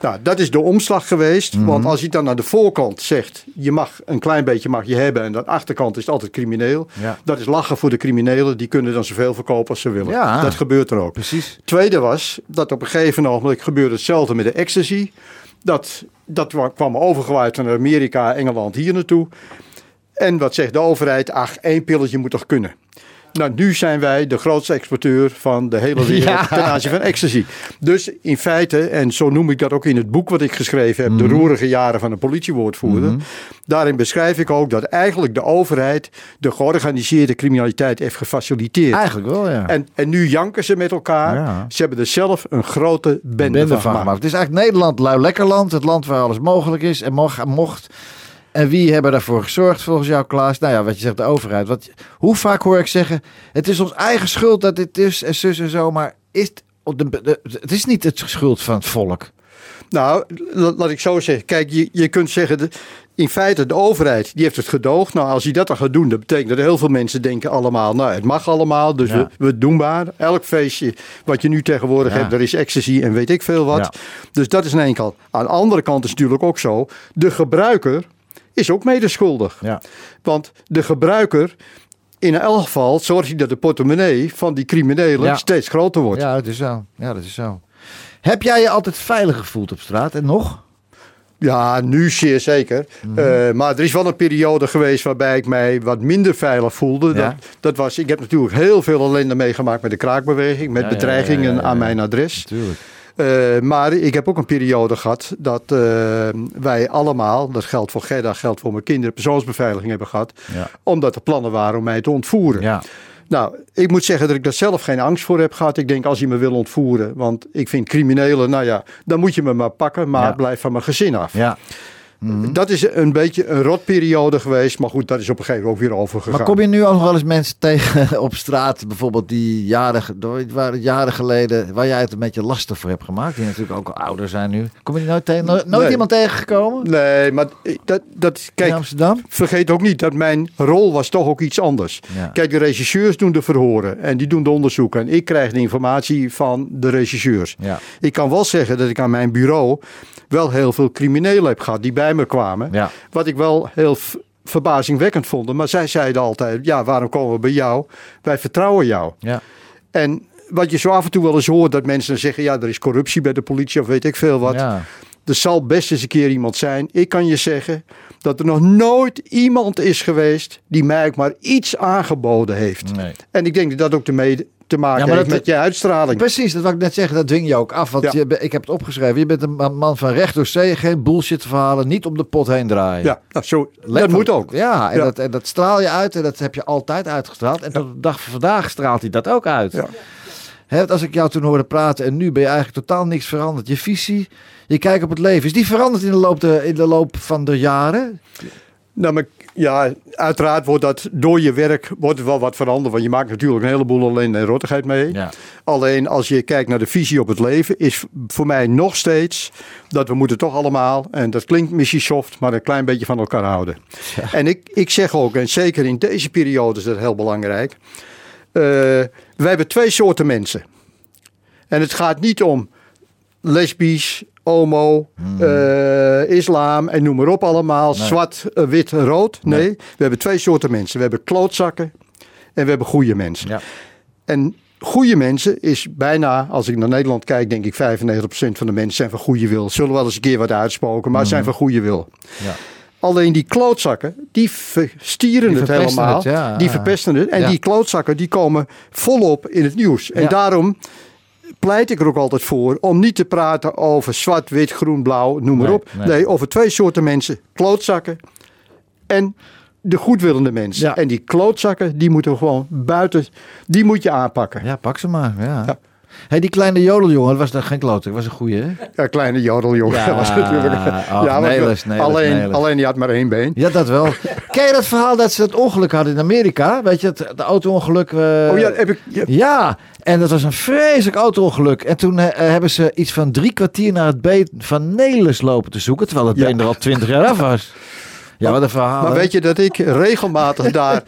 Nou, dat is de omslag geweest. Mhm. Want als je dan aan de voorkant zegt: je mag een klein beetje mag je hebben. en aan de achterkant is het altijd crimineel. Ja. Dat is lachen voor de criminelen. Die kunnen dan zoveel verkopen als ze willen. Ja. Dat gebeurt er ook. Precies. Tweede was dat op een gegeven moment gebeurde hetzelfde met de ecstasy. Dat, dat wa- kwam overgewaaid van Amerika, Engeland hier naartoe. En wat zegt de overheid? Ach, één pilletje moet toch kunnen. Nou, nu zijn wij de grootste exporteur van de hele wereld Ja. ten aanzien van ecstasy. Dus in feite, en zo noem ik dat ook in het boek wat ik geschreven heb, De roerige jaren van een politiewoordvoerder. Daarin beschrijf ik ook dat eigenlijk de overheid de georganiseerde criminaliteit heeft gefaciliteerd. Eigenlijk wel, ja. En, en nu janken ze met elkaar. Ja. Ze hebben er zelf een grote bende, bende van gemaakt. Het is eigenlijk Nederland, lui lekker land. Het land waar alles mogelijk is en mocht. En wie hebben daarvoor gezorgd volgens jou, Klaas? Nou ja, wat je zegt, de overheid. Wat, hoe vaak hoor ik zeggen, het is ons eigen schuld dat dit is en zus en zo. Maar is het, op de, de- het is niet het schuld van het volk. Nou, la- laat ik zo zeggen. Kijk, je, je kunt zeggen, de, in feite de overheid die heeft het gedoogd. Nou, als hij dat dan gaat doen, dat betekent dat heel veel mensen denken allemaal, nou, het mag allemaal, dus Ja. we, we doen maar. Elk feestje wat je nu tegenwoordig Ja. hebt, er is ecstasy en weet ik veel wat. Ja. Dus dat is aan één kant. Aan de andere kant is natuurlijk ook zo, de gebruiker is ook medeschuldig. Ja. Want de gebruiker, in elk geval, zorgt hij dat de portemonnee van die criminelen Ja. steeds groter wordt. Ja, dat is zo. Ja, dat is zo. Heb jij je altijd veilig gevoeld op straat en nog? Ja, nu zeer zeker. Mhm. Eh, maar er is wel een periode geweest waarbij ik mij wat minder veilig voelde. Ja. Dat, dat was, ik heb natuurlijk heel veel ellende meegemaakt met de kraakbeweging, met Ja, bedreigingen aan mijn adres. Natuurlijk. Eh, maar ik heb ook een periode gehad dat eh, wij allemaal, dat geldt voor Gerda, geldt voor mijn kinderen, persoonsbeveiliging hebben gehad. Ja. Omdat er plannen waren om mij te ontvoeren. Ja. Nou, ik moet zeggen dat ik daar zelf geen angst voor heb gehad. Ik denk als je me wil ontvoeren, want ik vind criminelen, nou ja, dan moet je me maar pakken, maar Ja. blijf van mijn gezin af. Ja. Dat is een beetje een rotperiode geweest. Maar goed, dat is op een gegeven moment ook weer overgegaan. Maar kom je nu ook nog wel eens mensen tegen op straat, bijvoorbeeld die jaren, waar jaren geleden, waar jij het een beetje lastig voor hebt gemaakt, die natuurlijk ook al ouder zijn nu. Kom je die nooit, tegen, nooit, Nee. iemand tegengekomen Nee, maar dat, dat in kijk, Amsterdam? vergeet ook niet dat mijn rol was toch ook iets anders. Ja. Kijk, de regisseurs doen de verhoren en die doen de onderzoeken. En ik krijg de informatie van de regisseurs. Ja. Ik kan wel zeggen dat ik aan mijn bureau wel heel veel criminelen heb gehad die bij me kwamen. Ja. Wat ik wel heel verbazingwekkend vond. Maar zij zeiden altijd, ja, waarom komen we bij jou? Wij vertrouwen jou. Ja. En wat je zo af en toe wel eens hoort, dat mensen dan zeggen, ja, er is corruptie bij de politie of weet ik veel wat. Ja. Er zal best eens een keer iemand zijn. Ik kan je zeggen dat er nog nooit iemand is geweest die mij ook maar iets aangeboden heeft. Nee. En ik denk dat dat ook ermee te maken Ja, heeft dat- met je uitstraling. Precies, dat wou ik net zeggen. Dat dwing je ook af. Want Ja. je, ik heb het opgeschreven. Je bent een ma- man van recht door zee. Geen bullshit verhalen. Niet om de pot heen draaien. Ja, nou, zo, dat Letterlijk. moet ook. Ja, en, Ja. Dat, en dat straal je uit. En dat heb je altijd uitgestraald. En tot de dag van vandaag straalt hij dat ook uit. Ja. Als ik jou toen hoorde praten en nu ben je eigenlijk totaal niks veranderd. Je visie, je kijk op het leven. Is die veranderd in de loop, de, in de loop van de jaren? Nou, maar ja, uiteraard wordt dat door je werk wordt er wel wat veranderd. Want je maakt natuurlijk een heleboel alleen en rottigheid mee. Ja. Alleen als je kijkt naar de visie op het leven, is voor mij nog steeds dat we moeten toch allemaal, en dat klinkt misschien soft, maar een klein beetje van elkaar houden. En ik, ik zeg ook, en zeker in deze periode is dat heel belangrijk. eh, wij hebben twee soorten mensen. En het gaat niet om lesbisch, homo, eh, islam en noem maar op allemaal. Zwart, eh, wit, rood. Nee. we hebben twee soorten mensen. We hebben klootzakken en we hebben goede mensen. Ja. En goede mensen is bijna, als ik naar Nederland kijk, denk ik 95% van de mensen zijn van goede wil. Zullen wel eens een keer wat uitspoken, maar zijn van goede wil. Ja. Alleen die klootzakken, die verstieren Die het helemaal. het, ja. Die verpesten het. En die klootzakken, die komen volop in het nieuws. En daarom pleit ik er ook altijd voor om niet te praten over zwart, wit, groen, blauw, noem maar Nee, op. nee. Nee. over twee soorten mensen. Klootzakken en de goedwillende mensen. Ja. En die klootzakken, die moeten we gewoon buiten, die moet je aanpakken. Ja, pak ze maar. Ja. Ja. Hey, die kleine jodeljongen, dat was dat geen klote, dat was een goeie, hè? Ja, kleine jodeljongen. Ja, was natuurlijk. oh, maar Nelis, Nelis, alleen, Nelis. alleen die had maar één been. Ja, dat wel. Ken je dat verhaal dat ze het ongeluk hadden in Amerika? Weet je, het, de auto-ongeluk. eh, Oh ja, heb ik. ja. Ja, en dat was een vreselijk auto-ongeluk. En toen eh, hebben ze iets van drie kwartier naar het been van Nelis lopen te zoeken. Terwijl het Ja. been er al twintig jaar af was. Ja, wat een verhaal. Maar weet je dat ik regelmatig daar,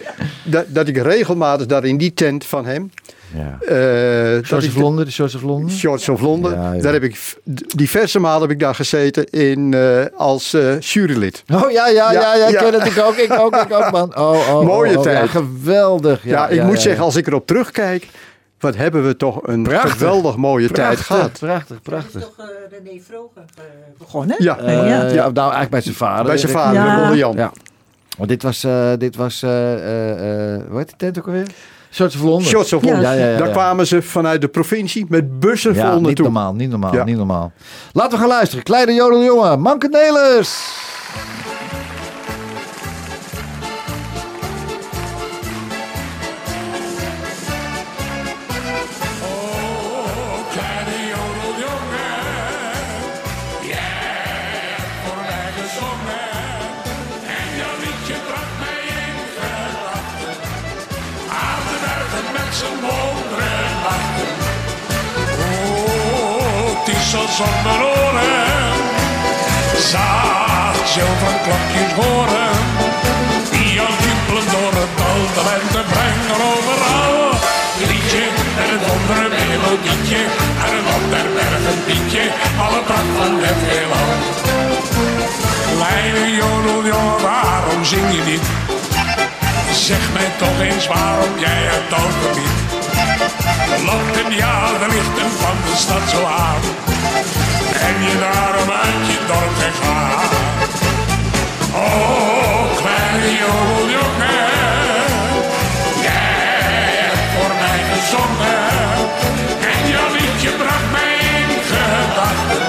dat, dat ik regelmatig daar in die tent van hem, Ja. eh dat Shorts ik of Londen, de Shorts of Londen. Shorts of Londen, Ja, ja. daar heb ik diverse malen heb ik daar gezeten in, eh, als eh, jurylid. Oh ja, ja, ja, ja, Ja, ik ken het. Ik ook, ik ook, ik ook, man. Oh, oh, oh, Mooie oh, tijd. Ja, geweldig. Ja, Ja, ik ja, moet ja, zeggen, ja. als ik erop terugkijk, wat hebben we toch een Prachtig. geweldig mooie tijd Prachtig, gehad. prachtig, prachtig. toch eh, René Vroger eh, begonnen? Ja, Eh, ja. ja. nou eigenlijk bij zijn vader. bij zijn vader, Jan. Ja. Want dit was, eh, dit was, eh, eh, eh, hoe heet die tent ook alweer? Shorts of Londen. Shorts of Londen. ja, ja, ja. Daar kwamen ze vanuit de provincie met bussen vol niet naartoe. normaal, niet normaal, niet normaal. Laten we gaan luisteren. Kleine jodeljongen, Manke stad zo aan. En je daarom uit je dorp gegaan. Oh, kleine jodeljongen. Jij hebt voor mij gezongen. En jouw liedje bracht mij in gedachten.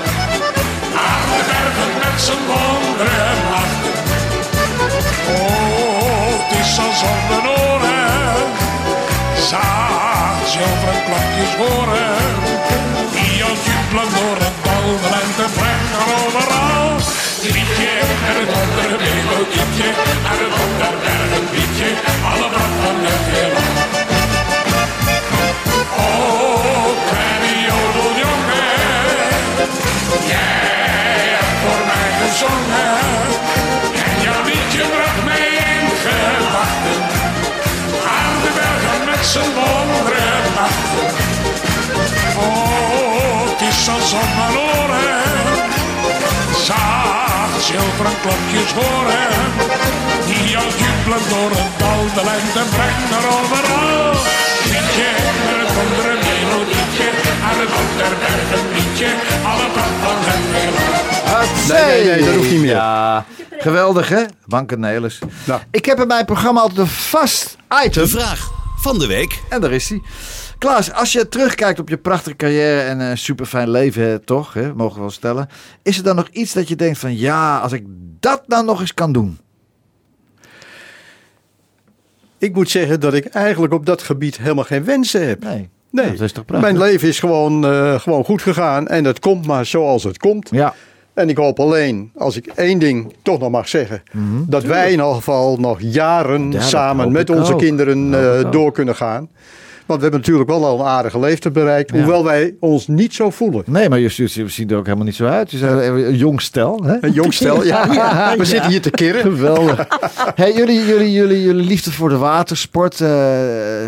Aan de bergen met zijn wondere nachten. Oh, het is als zonder oren. Zaag zilveren klokjes horen lang door het ballen en te brengen overal. Liedje en het andere melodietje en het ander berg liedje. alle brand van het horen. Zacht zilveren klokjes horen. Die al jubelen door het dal. De lente brengt er overal. Liedje, het andere melodietje. Aan het Onderberg een liedje. Alle dag van het heelal. Nee, nee, nee, dat hoeft niet meer. Ja, geweldig hè? Banken Nelis. Nou. Ik heb in mijn programma altijd een vast De item. vraag van de week. En daar is hij. Klaas, als je terugkijkt op je prachtige carrière en een super fijn leven, hè, toch? Hè, mogen we wel stellen. Is er dan nog iets dat je denkt van ja, als ik dat nou nog eens kan doen? Ik moet zeggen dat ik eigenlijk op dat gebied helemaal geen wensen heb. Nee. Nee, Dat is toch prachtig? mijn leven is gewoon, eh, gewoon goed gegaan en het komt maar zoals het komt. Ja. En ik hoop alleen, als ik één ding toch nog mag zeggen, dat wij in elk geval nog jaren Mhm. dat samen met onze ook. kinderen Dat eh, door kunnen gaan. Want we hebben natuurlijk wel al een aardige leeftijd bereikt, Ja. hoewel wij ons niet zo voelen. Nee, maar je ziet je ziet er ook helemaal niet zo uit. Je bent een jong stel. Hè? Een jong stel, ja. Ja, we zitten hier te keren. Geweldig. hey, jullie, jullie, jullie, jullie liefde voor de watersport, eh,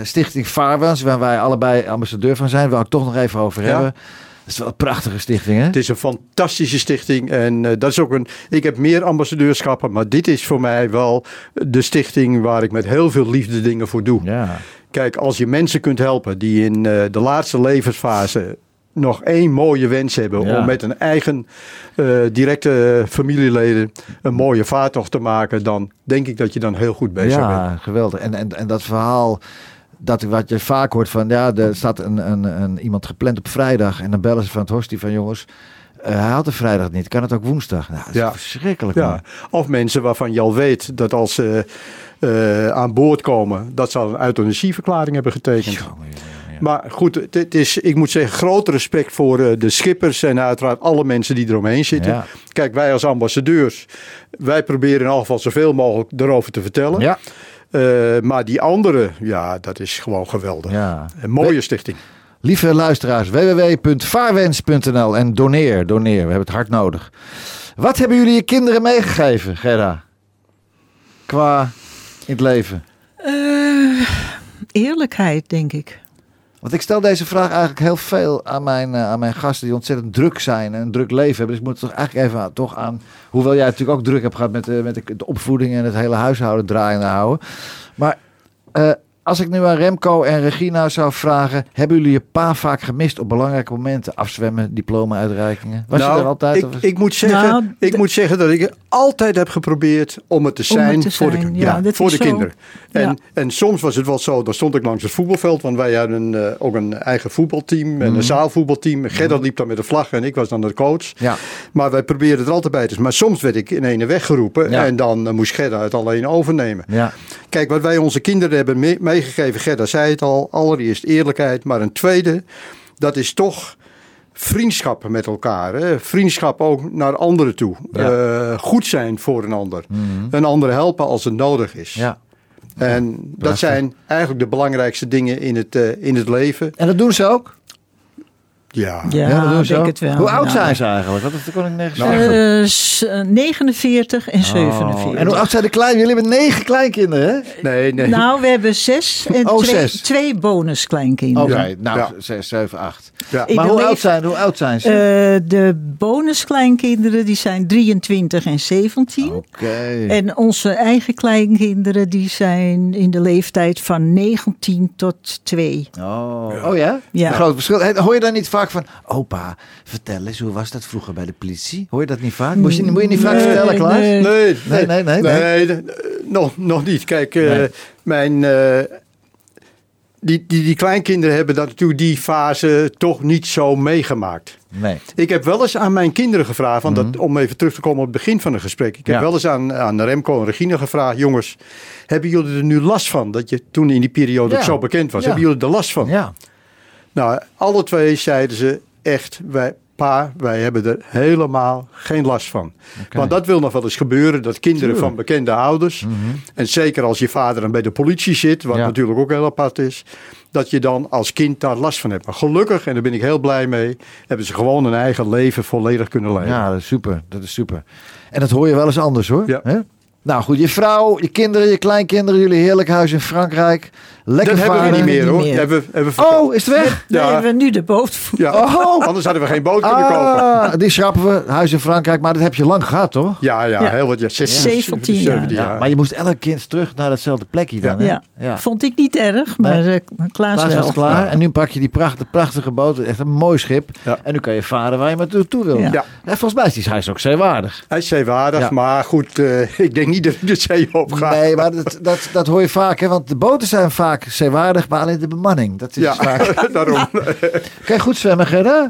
Stichting Vaarwans, waar wij allebei ambassadeur van zijn, waar het toch nog even over hebben. Dat is wel een prachtige stichting, hè? Het is een fantastische stichting en eh, dat is ook een. Ik heb meer ambassadeurschappen, maar dit is voor mij wel de stichting waar ik met heel veel liefde dingen voor doe. Ja. Kijk, als je mensen kunt helpen die in eh, de laatste levensfase nog één mooie wens hebben Ja. om met een eigen eh, directe familieleden een mooie vaartocht te maken, dan denk ik dat je dan heel goed bezig bent. Ja, geweldig. En, en, en dat verhaal, dat wat je vaak hoort van, ja, er staat een, een, een, iemand gepland op vrijdag en dan bellen ze van het hostie van jongens, eh, hij had de vrijdag niet, kan het ook woensdag? Nou, dat is Ja. verschrikkelijk. Ja, man. of mensen waarvan je al weet dat als ze eh, aan boord komen, dat ze al een euthanasieverklaring hebben getekend. Jongen, jongen, ja. Maar goed, het, is, ik moet zeggen, groot respect voor eh, de schippers en uiteraard alle mensen die eromheen zitten. Ja. Kijk, wij als ambassadeurs, wij proberen in elk geval zoveel mogelijk erover te vertellen. Ja, Eh, maar die anderen, ja, dat is gewoon geweldig. ja. Een mooie stichting. Lieve luisteraars, www.vaarwens.nl en doneer, doneer. We hebben het hard nodig. Wat hebben jullie je kinderen meegegeven, Gerda? Qua in het leven. Eh, eerlijkheid, denk ik. Want ik stel deze vraag eigenlijk heel veel aan mijn, eh, aan mijn gasten die ontzettend druk zijn en een druk leven hebben. Dus ik moet toch eigenlijk even aan- toch aan, hoewel jij natuurlijk ook druk hebt gehad met, de, met de, de opvoeding en het hele huishouden draaiende houden. Maar eh, als ik nu aan Remco en Regina zou vragen, hebben jullie je pa vaak gemist op belangrijke momenten? Afzwemmen, diploma-uitreikingen? Was je er altijd? Nou, ik, of was- ik, moet zeggen, Nou, ik moet zeggen dat ik altijd heb geprobeerd om het te het zijn, te voor, zijn, de, ja, voor de zo. kinderen. En, Ja. en soms was het wel zo, dan stond ik langs het voetbalveld, want wij hadden een, eh, ook een eigen voetbalteam Mhm. en een zaalvoetbalteam. Gerda liep dan met de vlag en ik was dan de coach. Ja. Maar wij probeerden er altijd bij te zijn. Maar soms werd ik in ene weggeroepen Ja. en dan eh, moest Gerda het alleen overnemen. Kijk, wat wij onze kinderen hebben mee- meegegeven, Gerda zei het al, allereerst eerlijkheid, maar een tweede, dat is toch vriendschap met elkaar. Hè? Vriendschap ook naar anderen toe. Ja. Eh, goed zijn voor een ander. Een ander helpen als het nodig is. ja. En dat zijn eigenlijk de belangrijkste dingen in het, eh, in het leven. En dat doen ze ook? Ja. Ja, dat doen ze denk ook. het wel. Hoe oud ja. zijn ze eigenlijk? Want dat kon ik nergens Nou, zeggen. Eh, s- eh, 49 en 47. Oh, en hoe oud zijn de kleinen? Jullie hebben negen kleinkinderen, hè? Nee, nee. Nou, we hebben zes en Oh, twee, zes. twee bonuskleinkinderen. Oké, nou, Ja. zes, zeven, acht. Ja. Ik Maar hoe leef- oud, zijn, hoe oud zijn ze? Eh, de bonuskleinkinderen die zijn 23 en 17. Oké. En onze eigen kleinkinderen die zijn in de leeftijd van 19 tot 2. Oh, oh ja? Ja. Een groot verschil. Hoor je dan niet vaak van, opa, vertel eens, hoe was dat vroeger bij de politie? Hoor je dat niet vaak? Moet je, moet je niet vaak Nee, vertellen, Klaas? nee. Nee, Nee, nee, nee, nog, nog niet. Kijk, eh, mijn. eh, die, die, die kleinkinderen hebben dat natuurlijk die fase toch niet zo meegemaakt. Nee. Ik heb wel eens aan mijn kinderen gevraagd, want dat, om even terug te komen op het begin van het gesprek. Ik heb Mhm. Ja. wel eens aan, aan Remco en Regina gevraagd: jongens, hebben jullie er nu last van? Dat je toen in die periode Ja. zo bekend was. Ja. Hebben jullie er last van? Ja. Nou, alle twee zeiden ze echt: wij, pa, wij hebben er helemaal geen last van. Want dat wil nog wel eens gebeuren, dat kinderen van bekende ouders, en zeker als je vader dan bij de politie zit, wat Ja. natuurlijk ook heel apart is, dat je dan als kind daar last van hebt. Maar gelukkig, en daar ben ik heel blij mee, hebben ze gewoon een eigen leven volledig kunnen leven. ja, dat is super. Dat is super. En dat hoor je wel eens anders hoor. Ja. Nou goed, je vrouw, je kinderen, je kleinkinderen, jullie heerlijk huis in Frankrijk. Lekker Dat hebben we varen. niet meer niet hoor. meer. Hebben, we- hebben we Oh, is het weg? Dan Ja. hebben we nu de boot. Ja, Oh. anders hadden we geen boot kunnen kopen. Ah, die schrappen we. Huis in Frankrijk. Maar dat heb je lang gehad, toch? Ja, ja, Ja. heel wat. Ja, 16, 17 jaar. 17 Ja, maar je moest elke keer terug naar datzelfde plekje dan. Ja. Hè? ja. Vond ik niet erg, maar Nee. eh, Klaas Klaas wel. was klaar. En nu pak je die prachtige, prachtige boot. Echt een mooi schip. Ja. En nu kan je varen waar je maar toe, toe wil. Ja. Ja. En volgens mij is die ook zeewaardig. Hij is zeewaardig, Ja. maar goed, eh, ik denk niet de zee op gaat. Nee, maar dat, dat, dat hoor je vaak. Hè? Want de boten zijn vaak zeewaardig, maar alleen de bemanning. Dat is Ja, vaak. daarom. Kan je goed zwemmen, Gerda?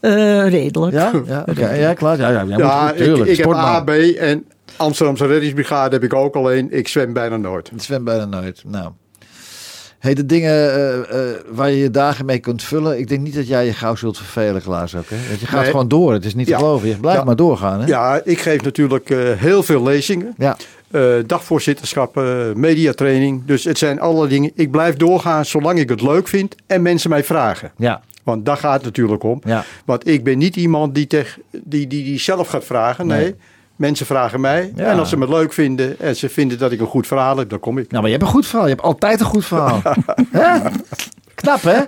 Eh, redelijk. Ja? Ja, ja klaar. Ja, ja, ik, tuurlijk. ik heb Sportman. A, B en Amsterdamse reddingsbrigade heb ik ook alleen. Ik zwem bijna nooit. Het zwemt bijna nooit. Nou. Hey, de dingen eh, eh, waar je je dagen mee kunt vullen. Ik denk niet dat jij je gauw zult vervelen, Klaas ook. Hè? Want je gaat Nee. gewoon door. Het is niet te geloven. Je blijft Ja. maar doorgaan. Hè? Ja, ik geef natuurlijk eh, heel veel lezingen. Ja. dagvoorzitterschappen, mediatraining. Dus het zijn alle dingen. Ik blijf doorgaan zolang ik het leuk vind en mensen mij vragen. Ja. Want daar gaat het natuurlijk om. Ja. Want ik ben niet iemand die, teg, die, die, die zelf gaat vragen. Nee. Nee. Mensen vragen mij. Ja. En als ze me leuk vinden en ze vinden dat ik een goed verhaal heb, dan kom ik. Nou, maar je hebt een goed verhaal. Je hebt altijd een goed verhaal. Knap, hè?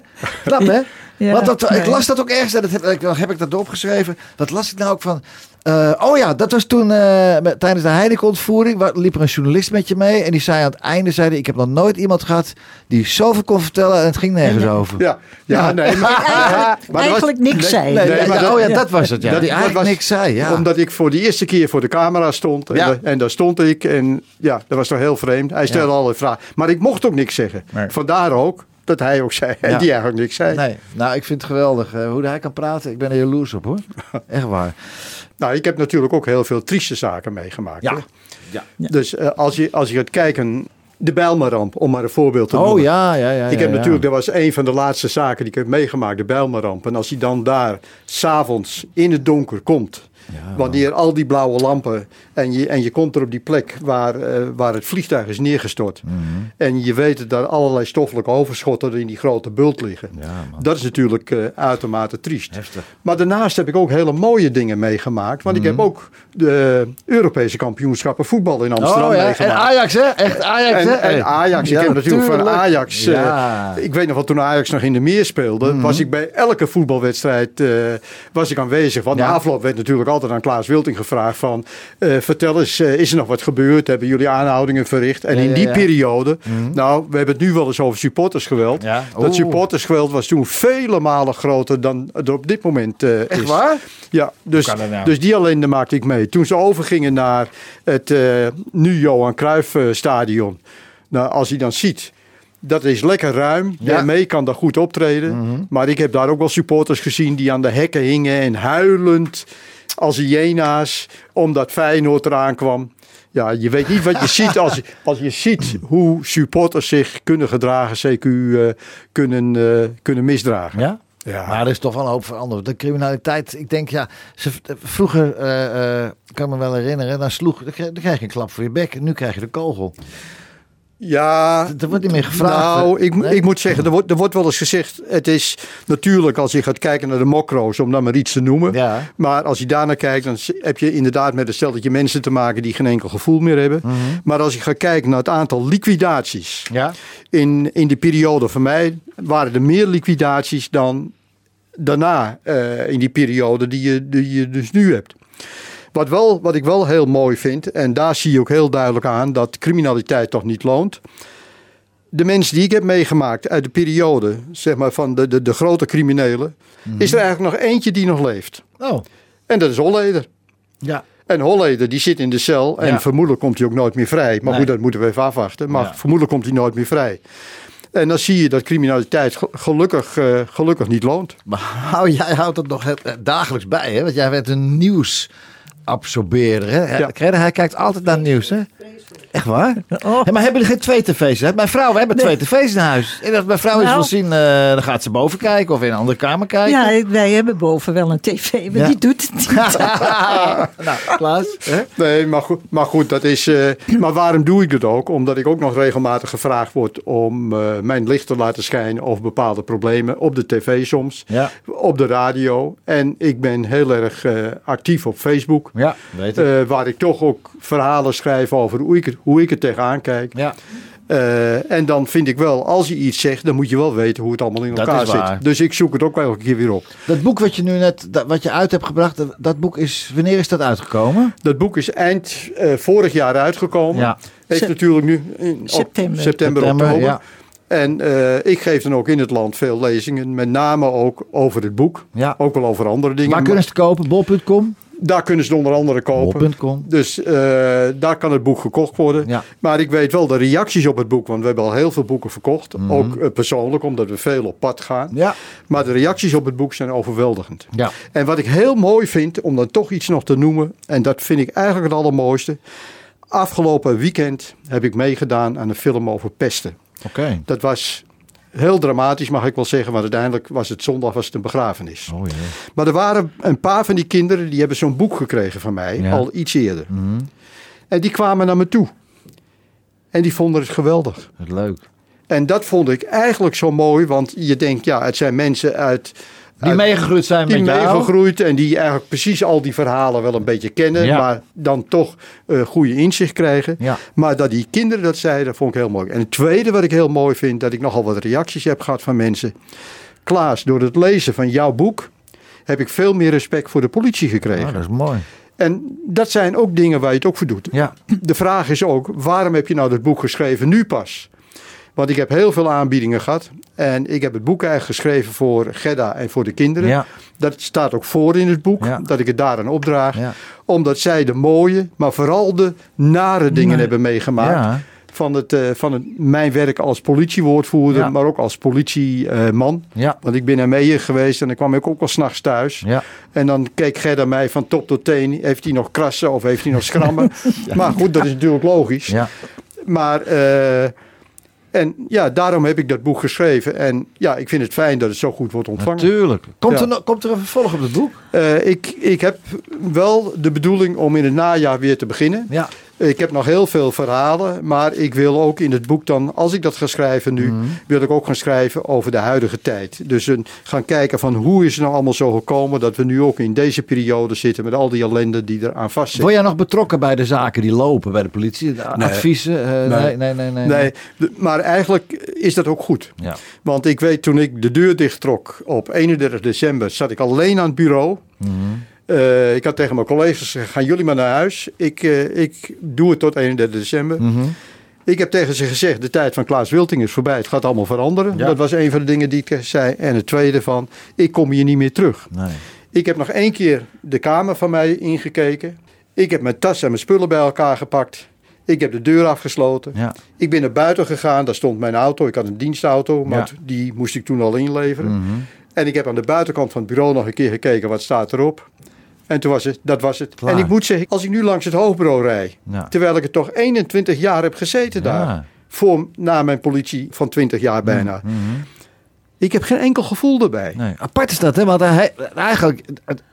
Knap, hè? Ja, Want dat, ik las dat ook ergens. en Dat heb, ik- heb ik dat opgeschreven. Dat las ik nou ook van. Eh, oh ja, dat was toen eh, met- tijdens de Heineken-ontvoering. liep er een journalist met je mee. En die zei aan het einde: zei, hij, Ik heb nog nooit iemand gehad die zoveel kon vertellen. en het ging nergens over. Ja, ja, Ja. nee. Maar, Eigenlijk, maar was- niks zei. Nee, maar dat- oh ja, dat was het. Ja. Dat- die dat eigenlijk was- niks zei. Ja. Omdat ik voor de eerste keer voor de camera stond. En, Ja. en daar stond ik. En ja, dat was toch heel vreemd. Hij stelde Ja. allerlei vragen. Maar ik mocht ook niks zeggen. Nee. Vandaar ook dat hij ook zei. En Ja. die eigenlijk niks zei. Nee, nou, ik vind het geweldig eh, hoe hij kan praten. Ik ben er jaloers op hoor. Echt waar. Nou, ik heb natuurlijk ook heel veel trieste zaken meegemaakt. Ja. Dus eh, als, je, als je gaat kijken. De Bijlmerramp, om maar een voorbeeld te Oh noemen. ja, ja, ja. Ik ja, heb ja. natuurlijk, dat was een van de laatste zaken die ik heb meegemaakt, de Bijlmerramp. En als hij dan daar s'avonds in het donker komt, wanneer al die blauwe lampen en je, en je komt er op die plek waar, eh, waar het vliegtuig is neergestort. Mhm. En je weet dat daar allerlei stoffelijke overschotten in die grote bult liggen. Ja. Dat is natuurlijk eh, uitermate triest. Heftig. Maar daarnaast heb ik ook hele mooie dingen meegemaakt. Want ik heb ook de Europese kampioenschappen voetbal in Amsterdam Mhm. Oh ja, en meegemaakt. Ajax hè? Echt Ajax hè? En, en Ajax, ik Ja, heb natuurlijk van. Ajax. eh, Ja. ik weet nog wel, toen Ajax nog in de meer speelde, Mhm. was ik bij elke voetbalwedstrijd was ik aanwezig. Want Ja. na afloop werd natuurlijk altijd aan Klaas Wilting gevraagd van, eh, vertel eens, eh, is er nog wat gebeurd? Hebben jullie aanhoudingen verricht? En Ja, in die ja. Mhm. periode, nou, we hebben het nu wel eens over supportersgeweld. Dat supportersgeweld was toen vele malen groter dan het op dit moment is. Echt waar? Ja, dus, dat nou? dus die ellende maakte ik mee. Toen ze overgingen naar het nu Johan Cruijff stadion. Nou, als hij dan ziet, dat is lekker ruim. Ja. Daarmee kan daar goed optreden. Maar ik heb daar ook wel supporters gezien die aan de hekken hingen en huilend als hyena's omdat Feyenoord eraan kwam. Ja, je weet niet wat je ziet als, je- als je ziet hoe supporters zich kunnen gedragen, CQ eh, kunnen, eh, kunnen misdragen. Ja? Ja. Maar er is toch wel een hoop veranderd. De criminaliteit, ik denk ja, ze, vroeger eh, kan ik me wel herinneren, dan sloeg, dan kreeg, je een klap voor je bek. Nu krijg je de kogel. Ja, Er wordt niet meer gevraagd. Nou, ik, Nee? ik moet zeggen, er wordt, er wordt wel eens gezegd... het is natuurlijk als je gaat kijken naar de mokro's... om dan maar iets te noemen. Ja. Maar als je daarnaar kijkt... dan heb je inderdaad met een stelletje mensen te maken... die geen enkel gevoel meer hebben. Mhm. Maar als je gaat kijken naar het aantal liquidaties... Ja? in, in de periode van mij... waren er meer liquidaties dan daarna... eh, in die periode die je, die je dus nu hebt. Wat, wel, wat ik wel heel mooi vind, en daar zie je ook heel duidelijk aan dat criminaliteit toch niet loont. De mensen die ik heb meegemaakt uit de periode, zeg maar van de, de, de grote criminelen, is er eigenlijk nog eentje die nog leeft. Oh, En dat is Holleder. ja. En Holleder die zit in de cel en Ja. vermoedelijk komt hij ook nooit meer vrij. Maar Nee. goed, dat moeten we even afwachten. Maar Ja. vermoedelijk komt hij nooit meer vrij. En dan zie je dat criminaliteit ge- gelukkig, eh, gelukkig niet loont. Maar hou, jij houdt het nog dagelijks bij, hè? Want jij bent een nieuwsabsorbeerder, hè? Ja. Hij kijkt altijd naar nieuws, hè? Echt waar? Oh. Hé, maar hebben jullie geen twee tv's? Hè? Mijn vrouw, we hebben twee tv's in huis. En als mijn vrouw iets Nou. wil zien, eh, dan gaat ze boven kijken of in een andere kamer kijken. Ja, wij hebben boven wel een tv, maar Ja. die doet het niet. nou, Klaas. Hè? Nee, maar goed, maar goed dat is. eh, maar waarom doe ik het ook? Omdat ik ook nog regelmatig gevraagd word om eh, mijn licht te laten schijnen over bepaalde problemen. Op de tv soms, Ja. op de radio. En ik ben heel erg eh, actief op Facebook. Ja, weet ik. eh, waar ik toch ook verhalen schrijf over hoe ik het, hoe ik het tegenaan kijk. ja. Eh, en dan vind ik wel, als je iets zegt, dan moet je wel weten hoe het allemaal in Dat elkaar is zit. waar. Dus ik zoek het ook wel elke keer weer op. Dat boek wat je nu net dat, wat je uit hebt gebracht, dat, dat boek is, wanneer is dat uitgekomen? Dat boek is eind eh, vorig jaar uitgekomen. Ja. Heeft natuurlijk nu in op- September. september, September, oktober. ja. En eh, ik geef dan ook in het land veel lezingen, met name ook over het boek. Ja. Ook wel over andere dingen. Waar maar kunnen ze het kopen? Bol.com? Daar kunnen ze het onder andere kopen. Bol.com. Dus eh, daar kan het boek gekocht worden. Ja. Maar ik weet wel de reacties op het boek, want we hebben al heel veel boeken verkocht. Ook eh, persoonlijk, omdat we veel op pad gaan. Mhm. Ja. Maar de reacties op het boek zijn overweldigend. Ja. En wat ik heel mooi vind, om dan toch iets nog te noemen, en dat vind ik eigenlijk het allermooiste. Afgelopen weekend heb ik meegedaan aan een film over pesten. Oké. Dat was heel dramatisch, mag ik wel zeggen, want uiteindelijk was het zondag was het een begrafenis. Oh. Maar er waren een paar van die kinderen die hebben zo'n boek gekregen van mij, Ja. Mhm. al iets eerder. En die kwamen naar me toe. En die vonden het geweldig. Leuk. En dat vond ik eigenlijk zo mooi, want je denkt, ja, het zijn mensen uit. Die meegegroeid zijn die met jou. meegegroeid en die eigenlijk precies al die verhalen wel een beetje kennen, Ja. maar dan toch eh goede inzicht krijgen. Ja. Maar dat die kinderen dat zeiden, vond ik heel mooi. En het tweede wat ik heel mooi vind, dat ik nogal wat reacties heb gehad van mensen. Klaas, door het lezen van jouw boek heb ik veel meer respect voor de politie gekregen. Oh, dat is mooi. En dat zijn ook dingen waar je het ook voor doet. Ja. De vraag is ook, waarom heb je nou dat boek geschreven nu pas? Want ik heb heel veel aanbiedingen gehad. En ik heb het boek eigenlijk geschreven voor Gedda en voor de kinderen. Ja. Dat staat ook voor in het boek, Ja. dat ik het daaraan opdraag. Ja. Omdat zij de mooie, maar vooral de nare dingen hebben meegemaakt. Van, het, eh, van het, mijn werk als politiewoordvoerder, maar ook als politieman. Ja. Want ik ben naar Meijer geweest en dan kwam ik ook wel s'nachts thuis. Ja. En dan keek Gerda mij van top tot teen. Heeft hij nog krassen of heeft hij nog schrammen? Maar goed, dat is natuurlijk logisch. Ja. Maar eh, en ja, daarom heb ik dat boek geschreven. En ja, ik vind het fijn dat het zo goed wordt ontvangen. Natuurlijk. Komt, Ja. er, nog- komt er een vervolg op het boek? Eh, ik, ik heb wel de bedoeling om in het najaar weer te beginnen. Ja. Ik heb nog heel veel verhalen, maar ik wil ook in het boek dan, als ik dat ga schrijven nu, Mhm. wil ik ook gaan schrijven over de huidige tijd. Dus een, gaan kijken van hoe is het nou allemaal zo gekomen dat we nu ook in deze periode zitten met al die ellende die er aan vastzitten. Word jij nog betrokken bij de zaken die lopen bij de politie? De Nee. Adviezen? Eh, nee. Nee, nee, nee, Nee, maar eigenlijk is dat ook goed. Ja. Want ik weet toen ik de deur dichttrok op 31 december, zat ik alleen aan het bureau. Mhm. Eh, ik had tegen mijn collega's gezegd, gaan jullie maar naar huis. Ik, eh, ik doe het tot 31 december. Mhm. Ik heb tegen ze gezegd, de tijd van Klaas Wilting is voorbij. Het gaat allemaal veranderen. Ja. Dat was een van de dingen die ik zei. En het tweede van, ik kom hier niet meer terug. Nee. Ik heb nog één keer de kamer van mij ingekeken. Ik heb mijn tas en mijn spullen bij elkaar gepakt. Ik heb de deur afgesloten. Ja. Ik ben naar buiten gegaan. Daar stond mijn auto. Ik had een dienstauto. Maar Ja. die moest ik toen al inleveren. Mhm. En ik heb aan de buitenkant van het bureau nog een keer gekeken. Wat staat erop? En toen was het, dat was het. Klaar. En ik moet zeggen, als ik nu langs het hoofdbureau rijd. Ja. Terwijl ik er toch 21 jaar heb gezeten daar. Voor, na mijn politie van 20 jaar bijna. Mhm. Ik heb geen enkel gevoel erbij. Nee. Apart is dat, hè? Want hij, eigenlijk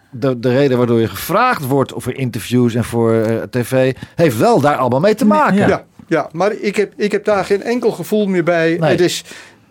de, de reden waardoor je gevraagd wordt voor interviews en voor eh, tv, heeft wel daar allemaal mee te maken. Ja. Ja, ja maar ik heb, ik heb daar geen enkel gevoel meer bij. Nee. Het is,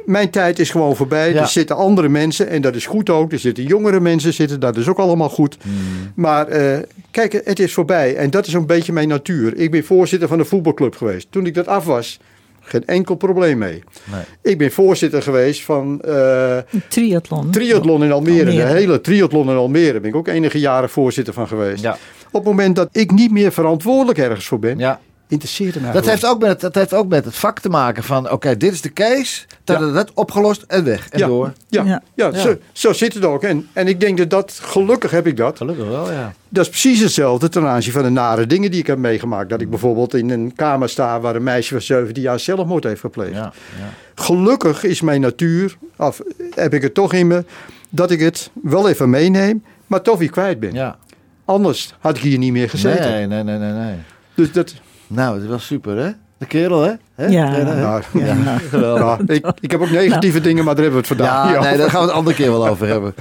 mijn tijd is gewoon voorbij. Ja. Er zitten andere mensen en dat is goed ook. Er zitten jongere mensen zitten, dat is ook allemaal goed. Hmm. Maar eh, kijk, het is voorbij en dat is een beetje mijn natuur. Ik ben voorzitter van een voetbalclub geweest. Toen ik dat af was, geen enkel probleem mee. Nee. Ik ben voorzitter geweest van eh, Een triathlon. triathlon in Almere. Almere. De hele triathlon in Almere ben ik ook enige jaren voorzitter van geweest. Ja. Op het moment dat ik niet meer verantwoordelijk ergens voor ben, Ja. Interesseert het mij Dat, gewoon. heeft ook met, dat heeft ook met het vak te maken van, oké, dit is de case, dat, Ja. dat, opgelost en weg en ja, door. Ja, ja. Ja. Ja. Zo, zo zit het ook. En, en ik denk dat dat, gelukkig heb ik dat. Gelukkig wel, ja. Dat is precies hetzelfde ten aanzien van de nare dingen die ik heb meegemaakt. Dat ik bijvoorbeeld in een kamer sta waar een meisje van 17 jaar zelfmoord heeft gepleegd. ja, ja. Gelukkig is mijn natuur, of heb ik het toch in me, dat ik het wel even meeneem, maar toch weer kwijt ben. ja. Anders had ik hier niet meer gezeten. Nee, nee, nee, nee, nee. Dus dat, Nou, het is wel super, hè? De kerel, hè? hè? Ja. hè? nou, Ja, geweldig. ja, ik, ik heb ook negatieve dingen, maar daar hebben we het vandaag Ja, niet nee, over. daar gaan we het een andere keer wel over hebben.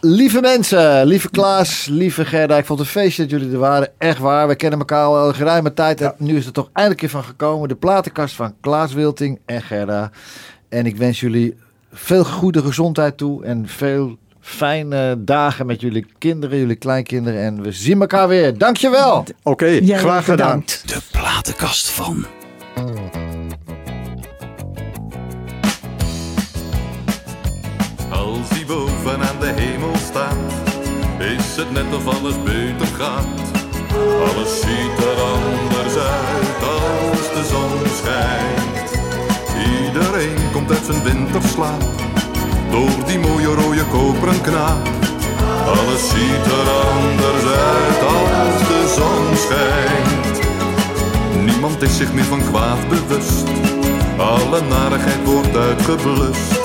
Lieve mensen, lieve Klaas, lieve Gerda, ik vond het een feestje dat jullie er waren. Echt waar, we kennen elkaar al een geruime tijd. En nu is er toch eindelijk een keer van gekomen. De platenkast van Klaas Wilting en Gerda. En ik wens jullie veel goede gezondheid toe. En veel Fijne dagen met jullie kinderen, jullie kleinkinderen. En we zien elkaar weer. Dankjewel. Oké, graag gedaan. De platenkast van. Als die boven aan de hemel staat, is het net of alles beter gaat. Alles ziet er anders uit als de zon schijnt. Iedereen komt uit zijn winterslaap door die mooie rode koperen knaap. Alles ziet er anders uit als de zon schijnt. Niemand is zich meer van kwaad bewust. Alle narigheid wordt uitgeblust.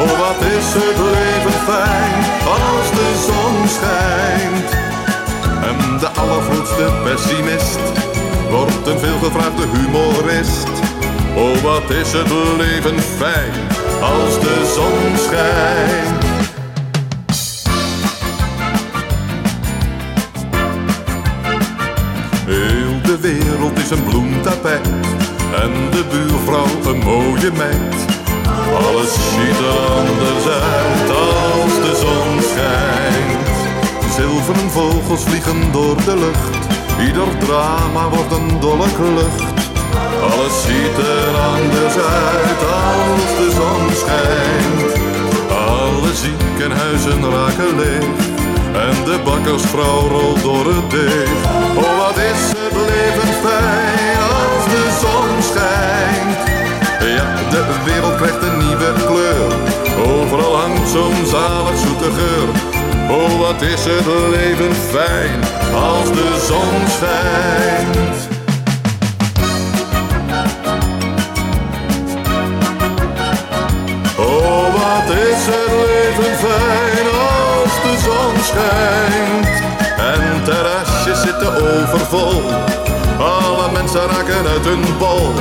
Oh, wat is het leven fijn als de zon schijnt. En de allergrootste pessimist wordt een veelgevraagde humorist. Oh, wat is het leven fijn als de zon schijnt. Heel de wereld is een bloemtapijt en de buurvrouw een mooie meid. Alles ziet er anders uit als de zon schijnt. Zilveren vogels vliegen door de lucht, ieder drama wordt een dolle klucht. Alles ziet er anders uit als de zon schijnt. Alle ziekenhuizen raken leeg en de bakkersvrouw rolt door het deeg. Oh, wat is het leven fijn als de zon schijnt. Ja, de wereld krijgt een nieuwe kleur. Overal hangt zo'n zalig zoete geur. Oh, wat is het leven fijn als de zon schijnt. Schijnt. En terrasjes zitten overvol. Alle mensen raken uit hun bol.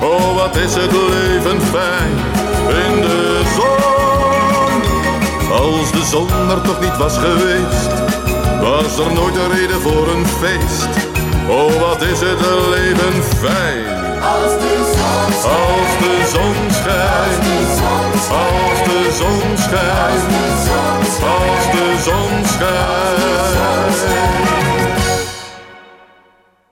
Oh, wat is het leven fijn in de zon. Als de zon er toch niet was geweest, was er nooit een reden voor een feest. Oh, wat is het leven fijn. Als de zon schijnt. Als de zon schijnt. Als de zon schijnt. De zon schijnt.